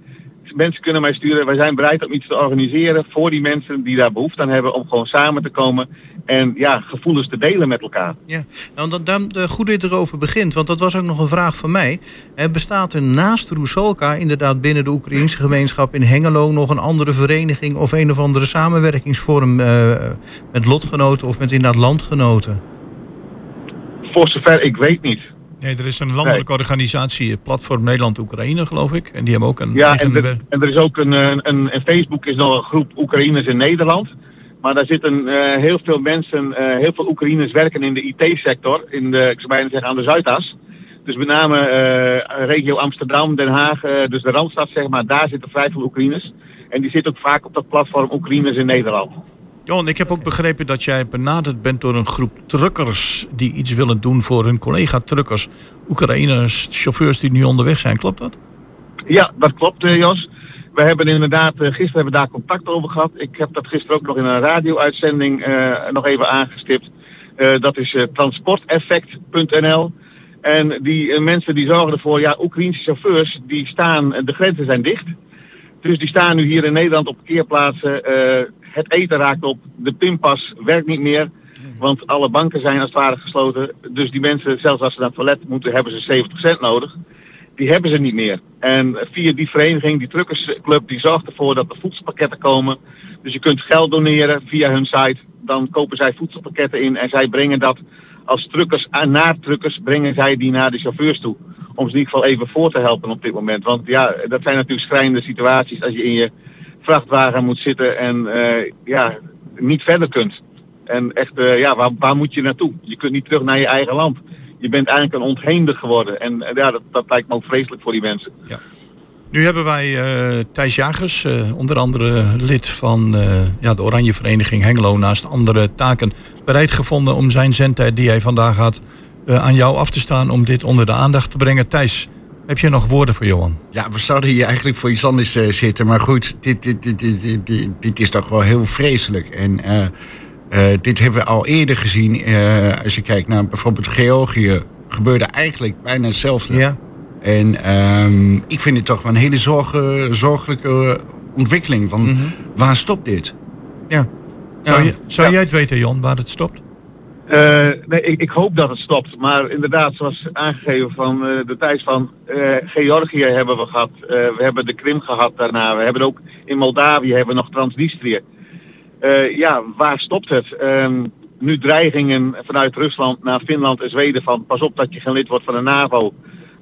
H: Mensen kunnen mij sturen. Wij zijn bereid om iets te organiseren voor die mensen die daar behoefte aan hebben om gewoon samen te komen en ja, gevoelens te delen met elkaar.
D: Ja, nou, dan, eh, goed dat erover begint, want dat was ook nog een vraag van mij. Eh, bestaat er naast Rusalka inderdaad binnen de Oekraïnse gemeenschap in Hengelo nog een andere vereniging of een of andere samenwerkingsvorm eh, met lotgenoten of met inderdaad landgenoten?
H: Voor zover ik weet niet.
E: Nee, er is een landelijke organisatie, Platform Nederland-Oekraïne, geloof ik. En die hebben ook een
H: Ja,
E: eigen
H: en er, en er is ook een, een, een, Facebook is nog een groep Oekraïners in Nederland. Maar daar zitten eh, heel veel mensen, eh, heel veel Oekraïners werken in de IT-sector, in de, ik zou bijna zeggen aan de Zuidas. Dus met name eh, regio Amsterdam, Den Haag, eh, dus de Randstad zeg maar, daar zitten vrij veel Oekraïners. En die zitten ook vaak op dat platform Oekraïners in Nederland.
E: Johan, ik heb ook begrepen dat jij benaderd bent door een groep truckers die iets willen doen voor hun collega-truckers. Oekraïners, chauffeurs die nu onderweg zijn. Klopt dat?
H: Ja, dat klopt eh, Jos. We hebben inderdaad, eh, gisteren hebben we daar contact over gehad. Ik heb dat gisteren ook nog in een radio-uitzending eh, nog even aangestipt. Dat is transporteffect.nl. En die mensen die zorgen ervoor, ja, Oekraïnse chauffeurs, die staan, de grenzen zijn dicht. Dus die staan nu hier in Nederland op parkeerplaatsen. Eh, het eten raakt op, de pinpas werkt niet meer. Want alle banken zijn als het ware gesloten. Dus die mensen, zelfs als ze naar het toilet moeten, hebben ze 70 cent nodig. die hebben ze niet meer. En via die vereniging, die truckersclub, die zorgt ervoor dat er voedselpakketten komen. Dus je kunt geld doneren via hun site. Dan kopen zij voedselpakketten in en zij brengen dat als truckers en naar truckers brengen zij die naar de chauffeurs toe. Om ze in ieder geval even voor te helpen op dit moment. Want ja, dat zijn natuurlijk schrijnende situaties als je in je vrachtwagen moet zitten en eh, ja, niet verder kunt. En echt, eh, ja, waar, waar moet je naartoe? Je kunt niet terug naar je eigen land. Je bent eigenlijk een ontheemde geworden. En eh, ja, dat, dat lijkt me ook vreselijk voor die mensen.
E: Nu hebben wij Thijs Jagers, onder andere lid van ja, de Oranje Vereniging Hengelo, naast andere taken, bereid gevonden om zijn zendtijd die hij vandaag had aan jou af te staan om dit onder de aandacht te brengen. Thijs, heb je nog woorden voor Johan?
I: Ja, we zouden hier eigenlijk voor iets anders eh, zitten. Maar goed, dit, dit, dit, dit, dit, dit- is toch wel heel vreselijk. En eh, eh, dit hebben we al eerder gezien. eh, als je kijkt naar bijvoorbeeld Georgië, gebeurde eigenlijk bijna hetzelfde.
D: Ja.
I: En ehm, ik vind het toch wel een hele zorge, zorgelijke ontwikkeling. Van waar stopt dit?
D: Ja.
E: Zou,
D: Ja.
E: je, zou
H: Ja.
E: jij het weten, Jon, waar het stopt?
H: Eh, nee, ik, ik hoop dat het stopt. Maar inderdaad, zoals aangegeven van eh, de tijd van eh, Georgië hebben we gehad. Eh, we hebben de Krim gehad daarna. We hebben ook in Moldavië hebben we nog Transnistrië. Ja, waar stopt het? Ehm, nu dreigingen vanuit Rusland naar Finland en Zweden van pas op dat je geen lid wordt van de NAVO.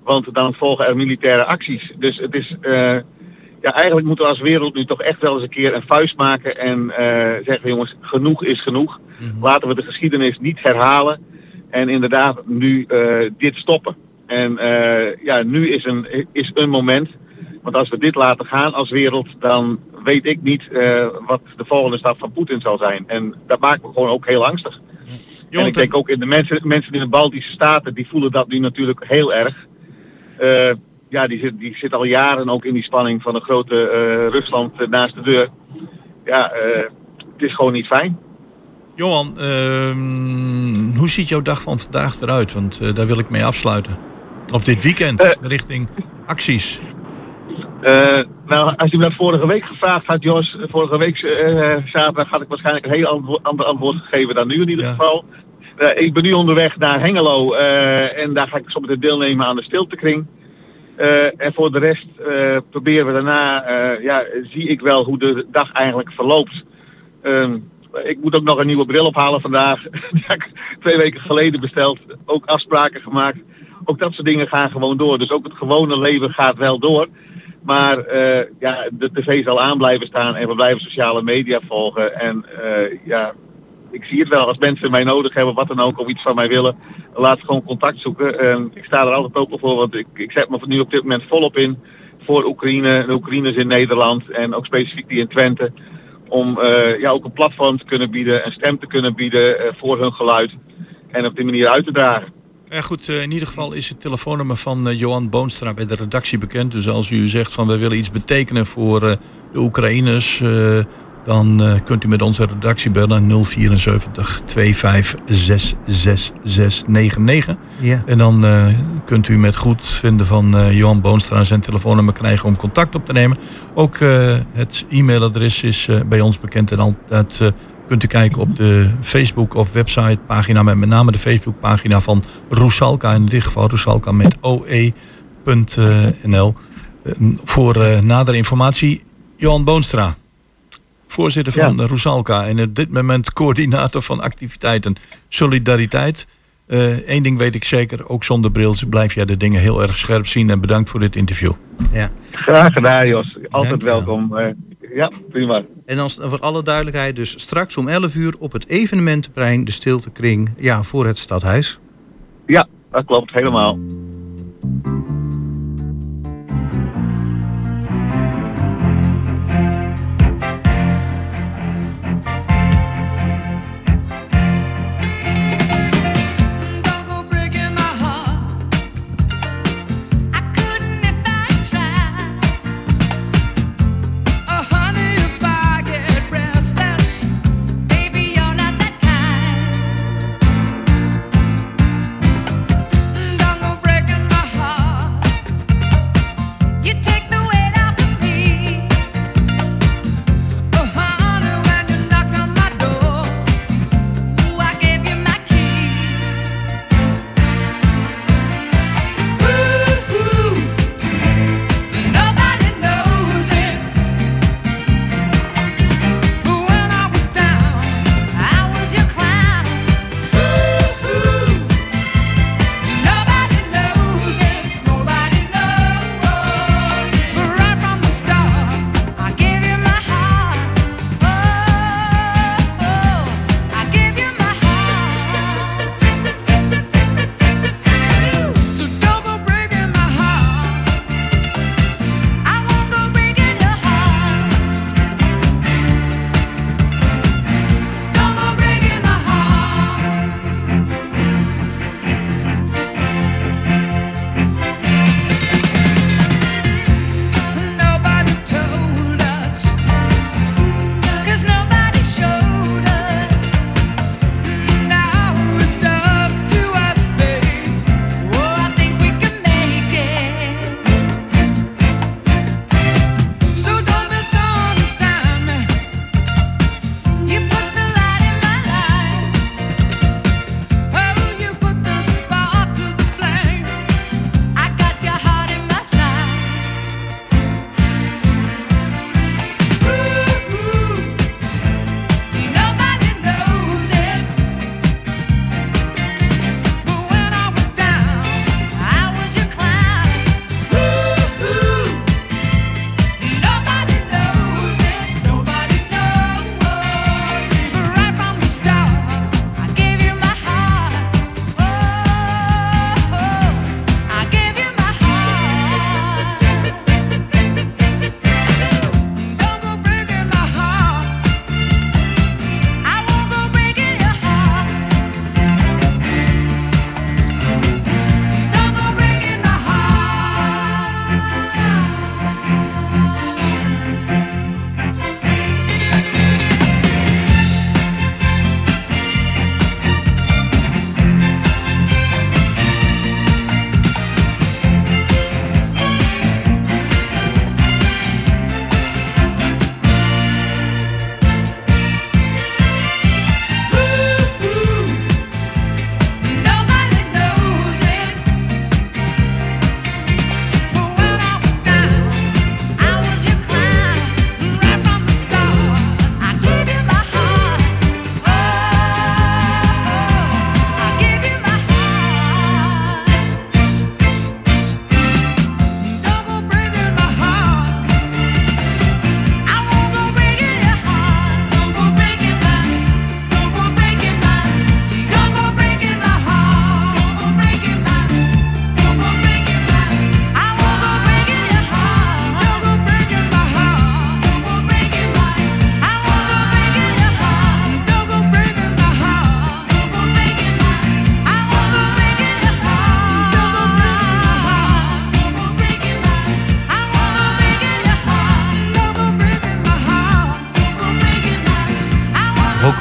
H: Want dan volgen er militaire acties. Dus het is, ja, eigenlijk moeten we als wereld nu toch echt wel eens een keer een vuist maken en eh, zeggen jongens, genoeg is genoeg. Laten we de geschiedenis niet herhalen en inderdaad nu eh, dit stoppen. En eh, ja, nu is een, is een moment. Want als we dit laten gaan als wereld, dan weet ik niet wat de volgende stap van Poetin zal zijn. En dat maakt me gewoon ook heel angstig. En ik denk ook in de mensen, mensen in de Baltische Staten, die voelen dat nu natuurlijk heel erg. Ja, die zit, die zit al jaren ook in die spanning van een grote eh, Rusland eh, naast de deur. Ja, eh, het is gewoon niet fijn.
E: Johan, ehm, hoe ziet jouw dag van vandaag eruit? Want daar wil ik mee afsluiten. Of dit weekend, richting acties.
H: Nou, als je me dat vorige week gevraagd had, Jos, vorige week eh, zaterdag had ik waarschijnlijk een heel antwo- ander antwoord gegeven dan nu in ieder
E: Ja.
H: geval. Ik ben nu onderweg naar Hengelo en daar ga ik zometeen deelnemen aan de stiltekring. Eh, en voor de rest eh, proberen we daarna, eh, ja, zie ik wel hoe de dag eigenlijk verloopt. Ehm, ik moet ook nog een nieuwe bril ophalen vandaag. Ik twee weken geleden besteld. Ook afspraken gemaakt. Ook dat soort dingen gaan gewoon door. Dus ook het gewone leven gaat wel door. Maar ja, de tv zal aan blijven staan en we blijven sociale media volgen. En ja, ik zie het wel. Als mensen mij nodig hebben, wat dan ook, of iets van mij willen, laat gewoon contact zoeken. En ik sta er altijd open voor, want ik, ik zet me nu op dit moment volop in voor Oekraïne, de Oekraïners in Nederland en ook specifiek die in Twente. Om eh, ja, ook een platform te kunnen bieden, een stem te kunnen bieden eh, voor hun geluid. En op die manier uit te dragen.
E: Ja, goed, eh, in ieder geval is het telefoonnummer van Johan Boonstra bij de redactie bekend. Dus als u zegt van we willen iets betekenen voor de Oekraïners, dan eh, kunt u met onze redactie bellen 074 256699.
D: Ja.
E: En dan eh, kunt u met goed vinden van eh, Johan Boonstra zijn telefoonnummer krijgen om contact op te nemen. Ook het e-mailadres is bij ons bekend en altijd kunt u kijken op de Facebook of website pagina met met name de Facebook pagina van Rusalka. In dit geval Rusalka met oe.nl. Voor nadere informatie Johan Boonstra. Voorzitter van
H: Ja.
E: de Rusalka en op dit moment coördinator van activiteiten Solidariteit. Eén ding weet ik zeker, ook zonder bril blijf jij de dingen heel erg scherp zien. En bedankt voor dit interview.
D: Ja.
H: Graag gedaan, Jos. Altijd welkom. Eh, ja, prima.
D: En dan voor alle duidelijkheid, dus straks om 11 uur op het evenementenplein, de stiltekring, ja, voor het stadhuis.
H: Ja, dat klopt helemaal.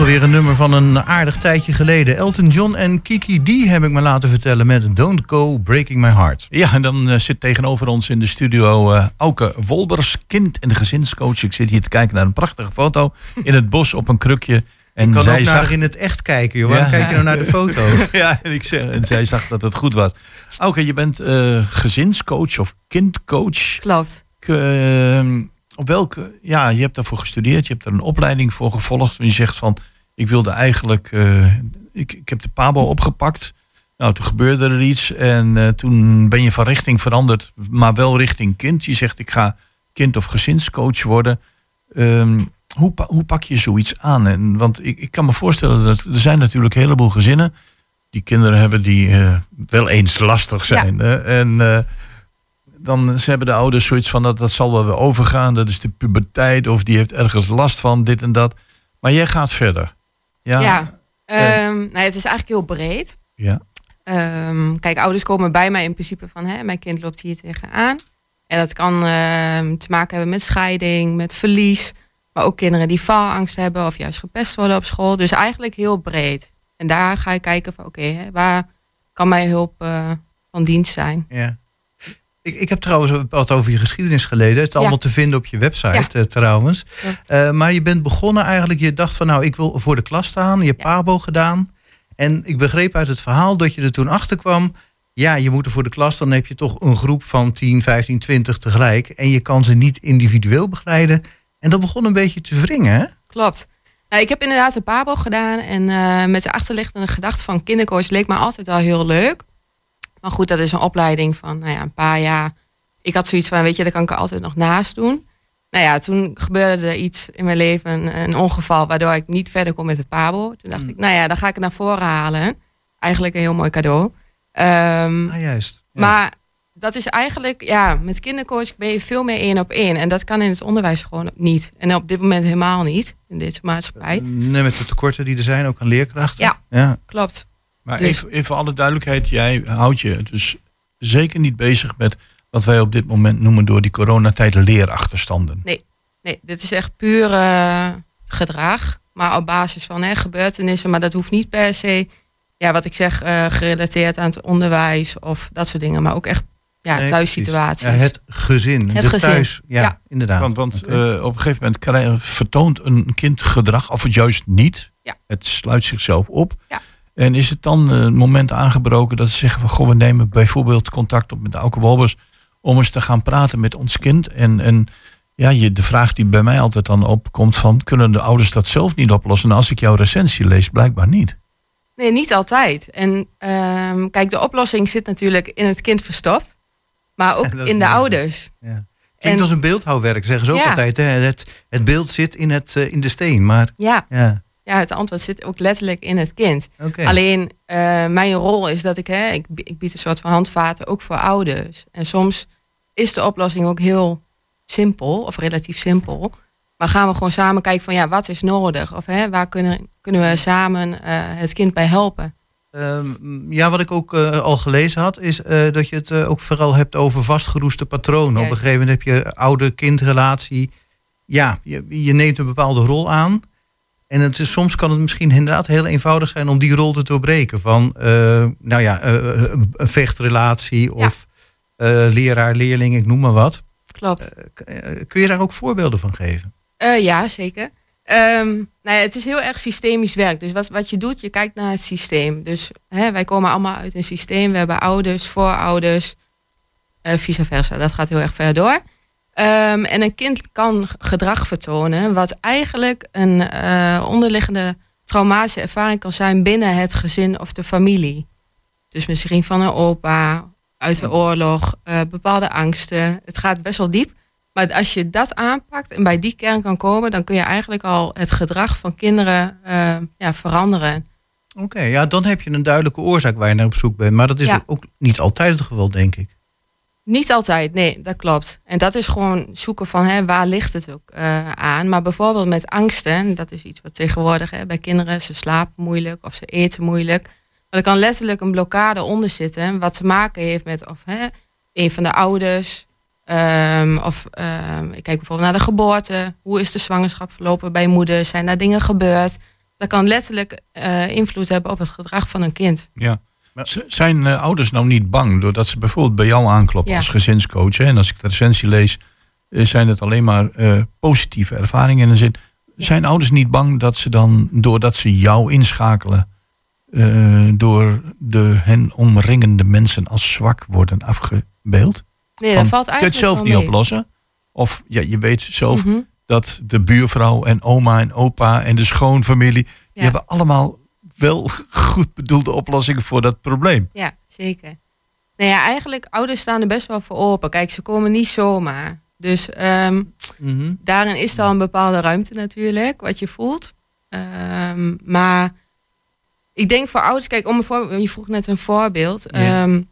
D: Alweer een nummer van een aardig tijdje geleden. Elton John en Kiki D heb ik me laten vertellen met Don't Go Breaking My Heart.
E: Ja, en dan eh, zit tegenover ons in de studio eh Auke Wolbers, kind- en gezinscoach. Ik zit hier te kijken naar een prachtige foto in het bos op een krukje. En
D: Ik kan
E: zij
D: ook naar
E: zag...
D: in het echt kijken, joh. Waarom
E: Ja.
D: kijk je nou naar de foto?
E: ja, en, ik zeg, en zij zag dat het goed was. Auke, je bent eh, gezinscoach of kindcoach.
J: Klopt.
E: K- ehm, op welke, ja, je hebt daarvoor gestudeerd, je hebt er een opleiding voor gevolgd. En je zegt van, ik wilde eigenlijk, eh, ik, ik heb de PABO opgepakt. Nou, toen gebeurde er iets en eh, toen ben je van richting veranderd, maar wel richting kind. Je zegt, ik ga kind- of gezinscoach worden. Ehm, hoe, pa- hoe pak je zoiets aan? En, want ik, ik kan me voorstellen dat er zijn natuurlijk een heleboel gezinnen die kinderen hebben die eh, wel eens lastig zijn. hè? En dan ze hebben de ouders zoiets van dat, dat zal wel weer overgaan. Dat is de puberteit of die heeft ergens last van dit en dat. Maar jij gaat verder. Ja.
J: Ja, nou, het is eigenlijk heel breed.
E: ja.
J: Ehm, kijk, ouders komen bij mij in principe van, hè, mijn kind loopt hier tegenaan. En dat kan ehm, te maken hebben met scheiding, met verlies. Maar ook kinderen die faalangst hebben of juist gepest worden op school. Dus eigenlijk heel breed. En daar ga ik kijken van, oké, waar kan mijn hulp eh, van dienst zijn?
D: Ja. Ik, ik heb trouwens wat over je geschiedenis gelezen. Het is allemaal te vinden op je website eh, trouwens. Eh, maar je bent begonnen eigenlijk, je dacht van nou, ik wil voor de klas staan. Je hebt PABO gedaan. En ik begreep uit het verhaal dat je er toen achter kwam. Ja, je moet er voor de klas, dan heb je toch een groep van 10, 15, 20 tegelijk. En je kan ze niet individueel begeleiden. En dat begon een beetje te wringen, hè?
J: Klopt. Nou, ik heb inderdaad een PABO gedaan. En eh, met de achterliggende gedachte van kindercoach leek me altijd al heel leuk. Maar goed, dat is een opleiding van nou ja, een paar jaar. Ik had zoiets van, weet je, daar kan ik er altijd nog naast doen. Nou ja, toen gebeurde er iets in mijn leven, een, een ongeval, waardoor ik niet verder kon met het PABO. Toen dacht ik, nou ja, dan ga ik het naar voren halen. Eigenlijk een heel mooi cadeau. Ehm,
D: Ah, juist.
J: Maar dat is eigenlijk, ja, met kindercoach ben je veel meer één op één. En dat kan in het onderwijs gewoon niet. En op dit moment helemaal niet, in deze maatschappij.
D: Nee, met de tekorten die er zijn, ook aan leerkrachten.
J: Ja,
D: ja.
J: klopt.
E: Maar
J: Dus-
E: even, even voor alle duidelijkheid, jij houdt je dus zeker niet bezig met wat wij op dit moment noemen door die coronatijd leerachterstanden.
J: Nee, nee, dit is echt puur eh, gedrag. Maar op basis van hè, gebeurtenissen. Maar dat hoeft niet per se, ja, wat ik zeg, eh, gerelateerd aan het onderwijs of dat soort dingen. Maar ook echt ja,
D: Nee,
J: thuissituaties.
D: Ja, het gezin,
J: Het
D: de
J: gezin.
D: thuis. Ja,
J: Ja.
D: inderdaad.
E: Want, want eh, op een gegeven moment krijg- vertoont een kind gedrag, of het juist niet.
J: Ja.
E: Het sluit zichzelf op.
J: Ja.
E: En is het dan eh, het moment aangebroken dat ze zeggen van goh, we nemen bijvoorbeeld contact op met de Wolbers om eens te gaan praten met ons kind. En, en ja, je, de vraag die bij mij altijd dan opkomt van kunnen de ouders dat zelf niet oplossen? En als ik jouw recensie lees, blijkbaar niet.
J: Nee, niet altijd. En ehm, kijk, de oplossing zit natuurlijk in het kind verstopt. Maar ook in de ouders.
D: Ja. Klinkt als een beeldhouwwerk, zeggen ze ook
J: Ja.
D: altijd. Hè? Het, het beeld zit in, het, eh, in de steen. Maar
J: Ja.
D: ja.
J: Ja, het antwoord zit ook letterlijk in het kind. Alleen eh, mijn rol is dat ik, hè, ik, ik bied een soort van handvaten ook voor ouders. En soms is de oplossing ook heel simpel of relatief simpel. Maar gaan we gewoon samen kijken van ja, wat is nodig? Of hè, waar kunnen, kunnen we samen eh, het kind bij helpen?
D: Ehm, ja, wat ik ook eh, al gelezen had, is dat je het ook vooral hebt over vastgeroeste patronen. Op een gegeven moment heb je ouder-kindrelatie. Ja, je, je neemt een bepaalde rol aan. En het is, soms kan het misschien inderdaad heel eenvoudig zijn om die rol te doorbreken. Van, eh, nou ja, eh, eh, een vechtrelatie of eh, leraar-leerling, ik noem maar wat.
J: Klopt.
D: Kun je daar ook voorbeelden van geven?
J: Ja, zeker. Ehm, nou ja, het is heel erg systemisch werk. Dus wat, wat je doet, je kijkt naar het systeem. Dus hè, wij komen allemaal uit een systeem. We hebben ouders, voorouders, vice versa. Dat gaat heel erg ver door. Ehm, en een kind kan gedrag vertonen wat eigenlijk een eh, onderliggende traumatische ervaring kan zijn binnen het gezin of de familie. Dus misschien van een opa, uit de oorlog, eh, bepaalde angsten. Het gaat best wel diep. Maar als je dat aanpakt en bij die kern kan komen, dan kun je eigenlijk al het gedrag van kinderen eh, ja, veranderen.
D: Oké, ja, dan heb je een duidelijke oorzaak waar je naar op zoek bent. Maar dat is
J: Ja.
D: ook niet altijd het geval, denk ik.
J: Niet altijd, nee, dat klopt. En dat is gewoon zoeken van hè, waar ligt het ook eh, aan. Maar bijvoorbeeld met angsten, dat is iets wat tegenwoordig hè, bij kinderen, ze slapen moeilijk of ze eten moeilijk. Maar er kan letterlijk een blokkade onder zitten, wat te maken heeft met of hè, een van de ouders. ehm, of ehm, ik kijk bijvoorbeeld naar de geboorte. Hoe is de zwangerschap verlopen bij moeder? Zijn daar dingen gebeurd? Dat kan letterlijk eh, invloed hebben op het gedrag van een kind.
E: Ja. Z- Zijn eh, ouders nou niet bang doordat ze bijvoorbeeld bij jou aankloppen
J: Ja.
E: als gezinscoach? Hè? En als ik de recensie lees, eh, zijn het alleen maar eh, positieve ervaringen. In de zin, zijn ouders niet bang dat ze dan, doordat ze jou inschakelen, door de hen omringende mensen als zwak worden afgebeeld?
J: Nee,
E: Van,
J: dat valt
E: Kun je het
J: eigenlijk
E: zelf niet
J: mee.
E: oplossen? Of ja, je weet zelf
J: Mhm.
E: dat de buurvrouw en oma en opa en de schoonfamilie, die hebben allemaal wel goed bedoelde oplossingen voor dat probleem.
J: Ja, zeker. Nou ja, eigenlijk, ouders staan er best wel voor open. Kijk, ze komen niet zomaar. Dus ehm,
D: Mhm.
J: daarin is al een bepaalde ruimte natuurlijk, wat je voelt. Ehm, maar ik denk voor ouders, kijk, om een je vroeg net een voorbeeld. Ehm,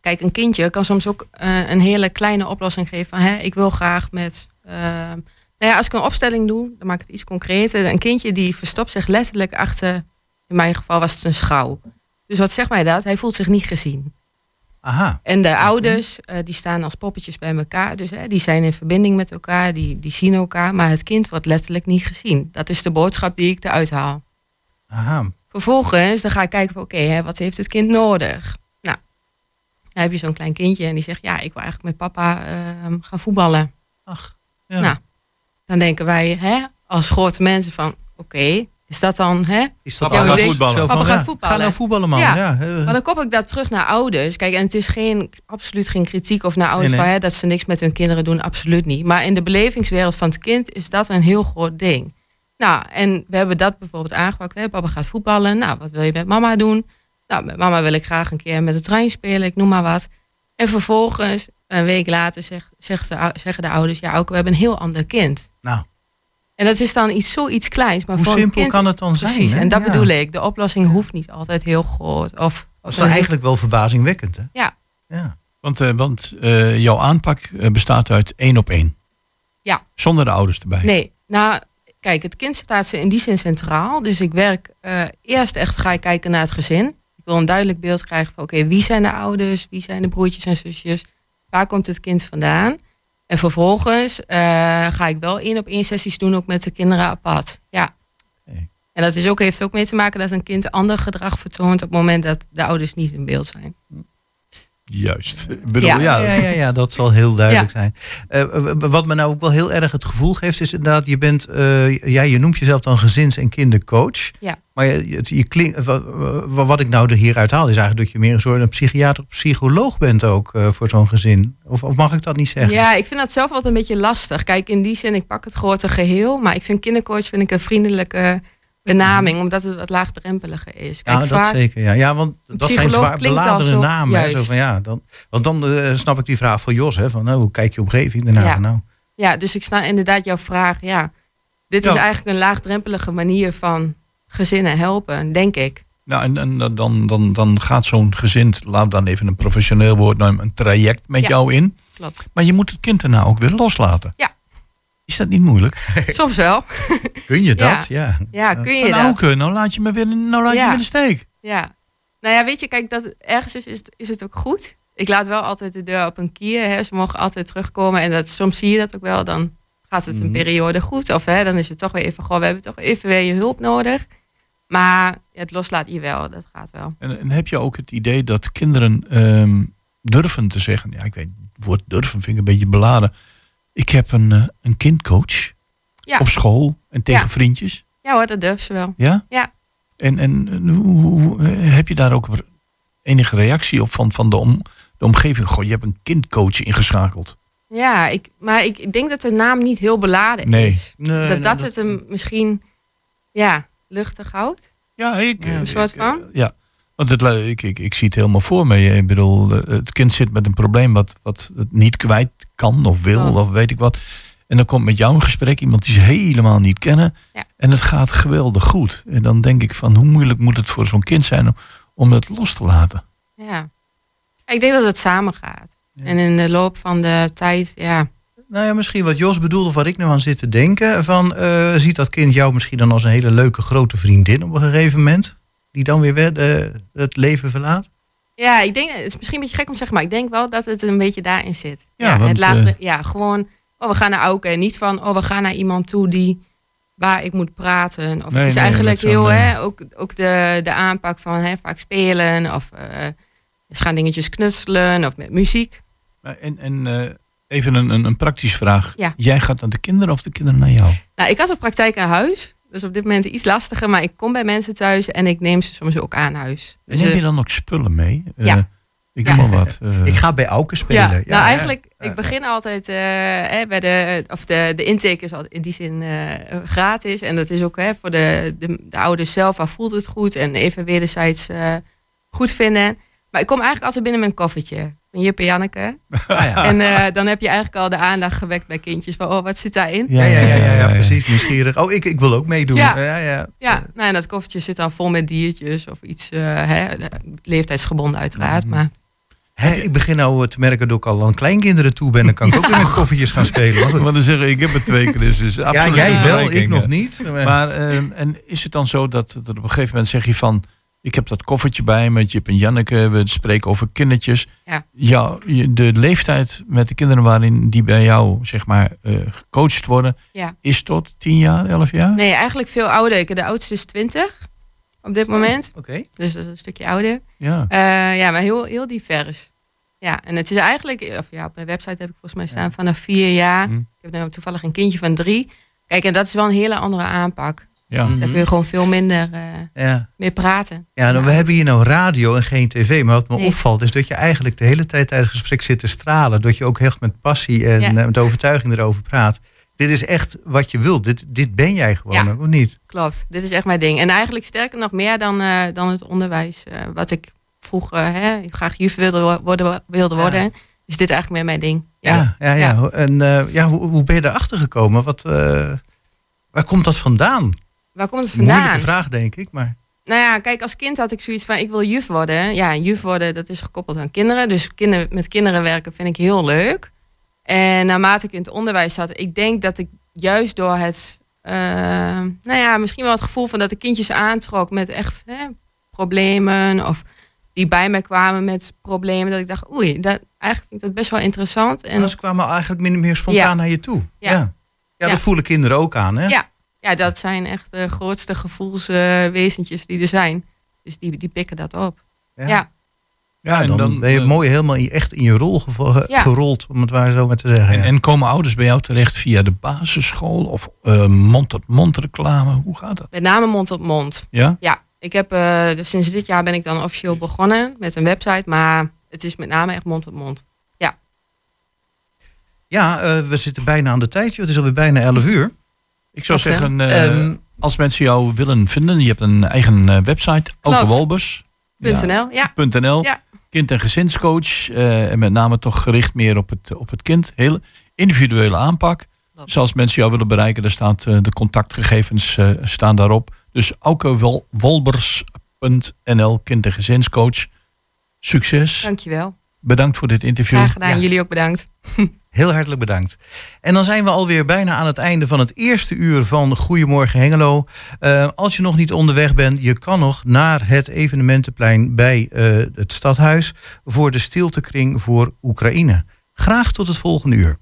J: kijk, een kindje kan soms ook eh, een hele kleine oplossing geven van, hè, ik wil graag met... ehm, nou ja, als ik een opstelling doe, dan maak ik het iets concreter. Een kindje die verstopt zich letterlijk achter, in mijn geval was het een schouw. Dus wat zegt mij dat? Hij voelt zich niet gezien.
D: Aha.
J: En de ouders, eh, die staan als poppetjes bij elkaar. Dus hè, die zijn in verbinding met elkaar, die, die zien elkaar. Maar het kind wordt letterlijk niet gezien. Dat is de boodschap die ik eruit haal.
D: Aha.
J: Vervolgens dan ga ik kijken van oké, hè, wat heeft het kind nodig? Nou, dan heb je zo'n klein kindje en die zegt... ja, ik wil eigenlijk met papa ehm, gaan voetballen.
D: Ach, ja.
J: Nou, dan denken wij hè, als grote mensen van... oké, is dat dan... Hè,
D: Is dat dan
J: ding?
D: voetballen? Van,
J: Papa
D: ja,
J: gaat voetballen.
D: Ga nou voetballen, man.
J: Ja,
D: Ja,
J: maar dan kop ik dat terug naar ouders. Kijk, en het is geen, absoluut geen kritiek of naar ouders
D: Nee, nee.
J: Van, hè, dat ze niks met hun kinderen doen. Absoluut niet. Maar in de belevingswereld van het kind is dat een heel groot ding. Nou, en we hebben dat bijvoorbeeld aangepakt. Hè. Papa gaat voetballen. Nou, wat wil je met mama doen? Nou, met mama wil ik graag een keer met de trein spelen. Ik noem maar wat. En vervolgens, een week later, zegt, zegt de, ou- zeggen de ouders... ja, ook we hebben een heel ander kind.
D: Nou.
J: En dat is dan iets, zoiets kleins. Maar
D: Hoe
J: voor een
D: simpel
J: kind-
D: kan het dan zijn,
J: Precies,
D: hè?
J: en dat
D: Ja.
J: bedoel ik. De oplossing hoeft niet altijd heel groot. Of,
D: Dat is dan eigenlijk wel verbazingwekkend, hè?
J: Ja.
D: Ja.
E: Want, eh, want eh, jouw aanpak eh, bestaat uit één op één.
J: Ja.
E: Zonder de ouders erbij.
J: Nee, nou, kijk, het kind staat in die zin centraal. Dus ik werk eh, eerst echt ga ik kijken naar het gezin. Ik wil een duidelijk beeld krijgen van, oké, wie zijn de ouders? Wie zijn de broertjes en zusjes? Waar komt het kind vandaan? En vervolgens eh, ga ik wel één op één sessies doen, ook met de kinderen apart. Ja. En dat is ook, heeft ook mee te maken dat een kind ander gedrag vertoont op het moment dat de ouders niet in beeld zijn.
E: Juist. Ik bedoel,
J: Ja.
E: ja.
D: Ja, ja, ja, dat zal heel duidelijk
J: Ja.
D: zijn. Eh, wat me nou ook wel heel erg het gevoel geeft, is inderdaad, je bent, eh, ja, je noemt jezelf dan gezins- en kindercoach.
J: Ja.
D: Maar je, het- je klinkt, wat, wat ik nou er hieruit haal, is eigenlijk dat je meer een soort een psychiater, psycholoog bent ook eh, voor zo'n gezin. Of, of mag ik dat niet zeggen?
J: Ja, ik vind dat zelf altijd een beetje lastig. Kijk, in die zin, ik pak het grote geheel. Maar ik vind kindercoach vind ik een vriendelijke benaming. Omdat het wat laagdrempeliger is. Kijk,
D: Ja, dat
J: vaak-
D: zeker. Ja, ja want dat zijn zwaar
J: zo-
D: namen. Hè, zo van, ja, dan, want dan eh, snap ik die vraag van Jos. Hè, van, nou, hoe kijk je omgeving daarna?
J: Ja.
D: Nou,
J: Ja, dus ik snap inderdaad jouw vraag. Ja, dit is eigenlijk een laagdrempelige manier van gezinnen helpen, denk ik.
E: Nou, en, en dan, dan, dan gaat zo'n gezin, laat dan even een professioneel woord nemen, een traject met
J: Ja.
E: jou in.
J: Klopt.
E: Maar je moet het kind daarna ook weer loslaten.
J: Ja.
E: Is dat niet moeilijk?
J: Soms wel.
D: kun je dat? Ja.
J: Ja, kun je
E: nou,
J: dat?
E: Nou laat je me weer, nou laat je me in de steek.
J: Ja. Nou ja, weet je, kijk, dat ergens is, is, het- is het ook goed. Ik laat wel altijd de deur op een kier. Hè. Ze mogen altijd terugkomen. En dat, soms zie je dat ook wel. Dan gaat het een
D: Mhm.
J: periode goed. Of hè, dan is het toch weer even, goh, we hebben toch even weer je hulp nodig. Maar het loslaat je wel, dat gaat wel.
E: En, en heb je ook het idee dat kinderen ehm, durven te zeggen, ja, ik weet, het woord durven vind ik een beetje beladen. Ik heb een, eh, een kindcoach
J: Ja.
E: op school en tegen
J: Ja.
E: vriendjes.
J: Ja hoor, dat durft ze wel.
E: Ja?
J: Ja.
E: En, en eh, hoe, hoe- eh, heb je daar ook enige reactie op van, van de, om, de omgeving? Goh, je hebt een kindcoach ingeschakeld.
J: Ja, ik, maar ik, denk dat de naam niet heel beladen
E: Nee.
J: is.
D: Nee,
J: dat
D: nee,
J: dat
D: dat-
J: het hem misschien ja, luchtig houdt.
E: Ja, ik,
J: Een soort van.
E: Ja, want het, ik, ik, ik zie het helemaal voor me. Ik bedoel, eh, het kind zit met een probleem wat, wat het niet kwijt kan of wil
J: Oh.
E: of weet ik wat. En dan komt met jou een gesprek iemand die ze helemaal niet kennen.
J: Ja.
E: En het gaat geweldig goed. En dan denk ik van hoe moeilijk moet het voor zo'n kind zijn om, om het los te laten.
J: Ja. Ik denk dat het samen gaat. En in de loop van de tijd, ja.
D: Nou ja, misschien wat Jos bedoelt of wat ik nou aan zit te denken. Van, eh, ziet dat kind jou misschien dan als een hele leuke grote vriendin op een gegeven moment? Die dan weer eh, het leven verlaat?
J: Ja, ik denk, het is misschien een beetje gek om te zeggen, maar ik denk wel dat het een beetje daarin zit.
D: Ja,
J: Ja,
D: want,
J: het laat,
D: eh,
J: ja gewoon, oh, we gaan naar Auken. En niet van, oh, we gaan naar iemand toe die, waar ik moet praten. Of
E: Nee,
J: het is
E: nee,
J: eigenlijk heel,
E: eh,
J: hè, ook, ook de, de aanpak van hè, vaak spelen of eh, ze gaan dingetjes knutselen of met muziek.
E: En, en eh, even een, een, een praktische vraag.
J: Ja.
E: Jij gaat naar de kinderen of de kinderen naar jou?
J: Nou, ik had een praktijk aan huis. Dus op dit moment iets lastiger, maar ik kom bij mensen thuis en ik neem ze soms ook aan huis. Dus,
E: Neem
J: eh,
E: je dan ook spullen mee? Eh,
J: Ja.
E: ik noem maar wat. eh.
D: Ik ga bij Auken spelen.
J: Ja,
D: Ja,
J: nou
D: ja.
J: eigenlijk, ik begin altijd eh, hè, bij de, of de, de intake is al in die zin eh, gratis. En dat is ook hè, voor de, de, de ouders zelf, waar voelt het goed en even wederzijds eh, goed vinden. Maar ik kom eigenlijk altijd binnen met een koffertje van Jip en Janneke.
D: ja.
J: En eh, dan heb je eigenlijk al de aandacht gewekt bij kindjes van, oh, wat zit daarin?
D: Ja, ja, ja, ja, ja, precies. Nieuwsgierig. Oh, ik, ik wil ook meedoen.
J: Ja.
D: ja, ja.
J: Ja, nou, en dat koffertje zit dan vol met diertjes of iets, eh, hè, leeftijdsgebonden uiteraard.
D: Mhm.
J: Maar
D: Hè, ik begin nou eh, te merken dat ik al aan kleinkinderen toe ben. Dan kan ik ook weer met koffertjes gaan spelen. Maar
E: dan zeggen, ik heb er twee keer, dus is
D: Ja,
E: absoluut
D: jij
E: een
D: wel, ik nog niet.
E: Maar ehm, en is het dan zo dat, dat op een gegeven moment zeg je van... ik heb dat koffertje bij met Jip en Janneke, we spreken over kindertjes.
J: Ja.
E: Ja, je- de leeftijd met de kinderen waarin die bij jou zeg maar eh, gecoacht worden...
J: Ja.
E: is tot 10 jaar, 11 jaar?
J: nee, eigenlijk veel ouder. Ik, de oudste is 20 op dit moment.
D: Oké.
J: Dus dat is een stukje ouder.
E: Ja.
J: Eh, ja, maar heel, heel divers. Ja, en het is eigenlijk, of ja, op mijn website heb ik volgens mij staan vanaf vier jaar.
E: Hm.
J: Ik heb nu toevallig een kindje van drie. Kijk, en dat is wel een hele andere aanpak.
E: Ja.
J: Daar kun je gewoon veel minder eh
D: Ja.
J: mee praten.
D: Ja, nou, we hebben hier nou radio en geen tv. Maar wat me
J: Nee.
D: opvalt is dat je eigenlijk de hele tijd tijdens het gesprek zit te stralen. Dat je ook echt met passie en
J: Ja.
D: eh, met overtuiging erover praat. Dit is echt wat je wilt. Dit, dit ben jij gewoon
J: Ja.
D: ook, of niet?
J: Klopt, dit is echt mijn ding. En eigenlijk sterker nog meer dan, eh, dan het onderwijs. eh, wat ik vroeger hè, graag juf wilde wo- worden, wilde worden. Is dit eigenlijk meer mijn ding.
D: Ja, ja, ja. En eh, ja, hoe, hoe ben je erachter gekomen? Wat, eh, waar komt dat vandaan?
J: Waar komt het vandaan?
D: Moeilijke vraag, denk ik. Maar
J: Nou ja, kijk, als kind had ik zoiets van, ik wil juf worden. Ja, juf worden, dat is gekoppeld aan kinderen. Dus kinderen, met kinderen werken vind ik heel leuk. En naarmate ik in het onderwijs zat, ik denk dat ik juist door het, eh, nou ja, misschien wel het gevoel van dat ik kindjes aantrok met echt hè, problemen of die bij mij kwamen met problemen, dat ik dacht, oei, dat, eigenlijk vind ik dat best wel interessant. En
D: ze kwamen eigenlijk min of meer spontaan
J: Ja.
D: naar je toe.
J: Ja.
D: Ja, ja.
J: Ja.
D: dat voelen kinderen ook aan, hè?
J: Ja, ja, dat zijn echt de grootste gevoelswezentjes die er zijn. Dus die, die pikken dat op.
D: Ja.
J: ja.
D: Ja,
E: en
D: dan,
E: dan,
D: ben je
E: eh,
D: mooi helemaal in- echt in je rol gevo-
J: Ja.
D: gerold, om het waar zo maar te zeggen.
E: En,
D: ja.
E: en komen ouders bij jou terecht via de basisschool of eh, mond-tot-mond reclame? Hoe gaat dat?
J: Met name mond tot mond.
E: Ja?
J: Ja, ik heb eh, dus sinds dit jaar ben ik dan officieel begonnen met een website, maar het is met name echt mond tot mond. Ja,
D: Ja, eh, we zitten bijna aan de tijd. Het is alweer bijna 11 uur.
E: Ik zou
J: Wat,
E: zeggen, eh,
D: Ehm,
E: als mensen jou willen vinden, je hebt een eigen eh, website, Auke Wolbers.
J: .nl, ja.
E: .nl.
J: Ja.
E: Kind- en gezinscoach. eh, en met name toch gericht meer op het, op het kind. Hele individuele aanpak.
J: Klopt.
E: Zoals mensen jou willen bereiken, daar staat de contactgegevens staan daarop. Dus aukewolbers.nl, kind- en gezinscoach. Succes.
J: Dankjewel.
E: Bedankt voor dit interview.
J: Graag gedaan.
D: Ja.
J: Jullie ook bedankt.
D: Heel hartelijk bedankt. En dan zijn we alweer bijna aan het einde van het eerste uur van Goedemorgen Hengelo. Eh, als je nog niet onderweg bent, je kan nog naar het evenementenplein bij eh, het stadhuis voor de stiltekring voor Oekraïne. Graag tot het volgende uur.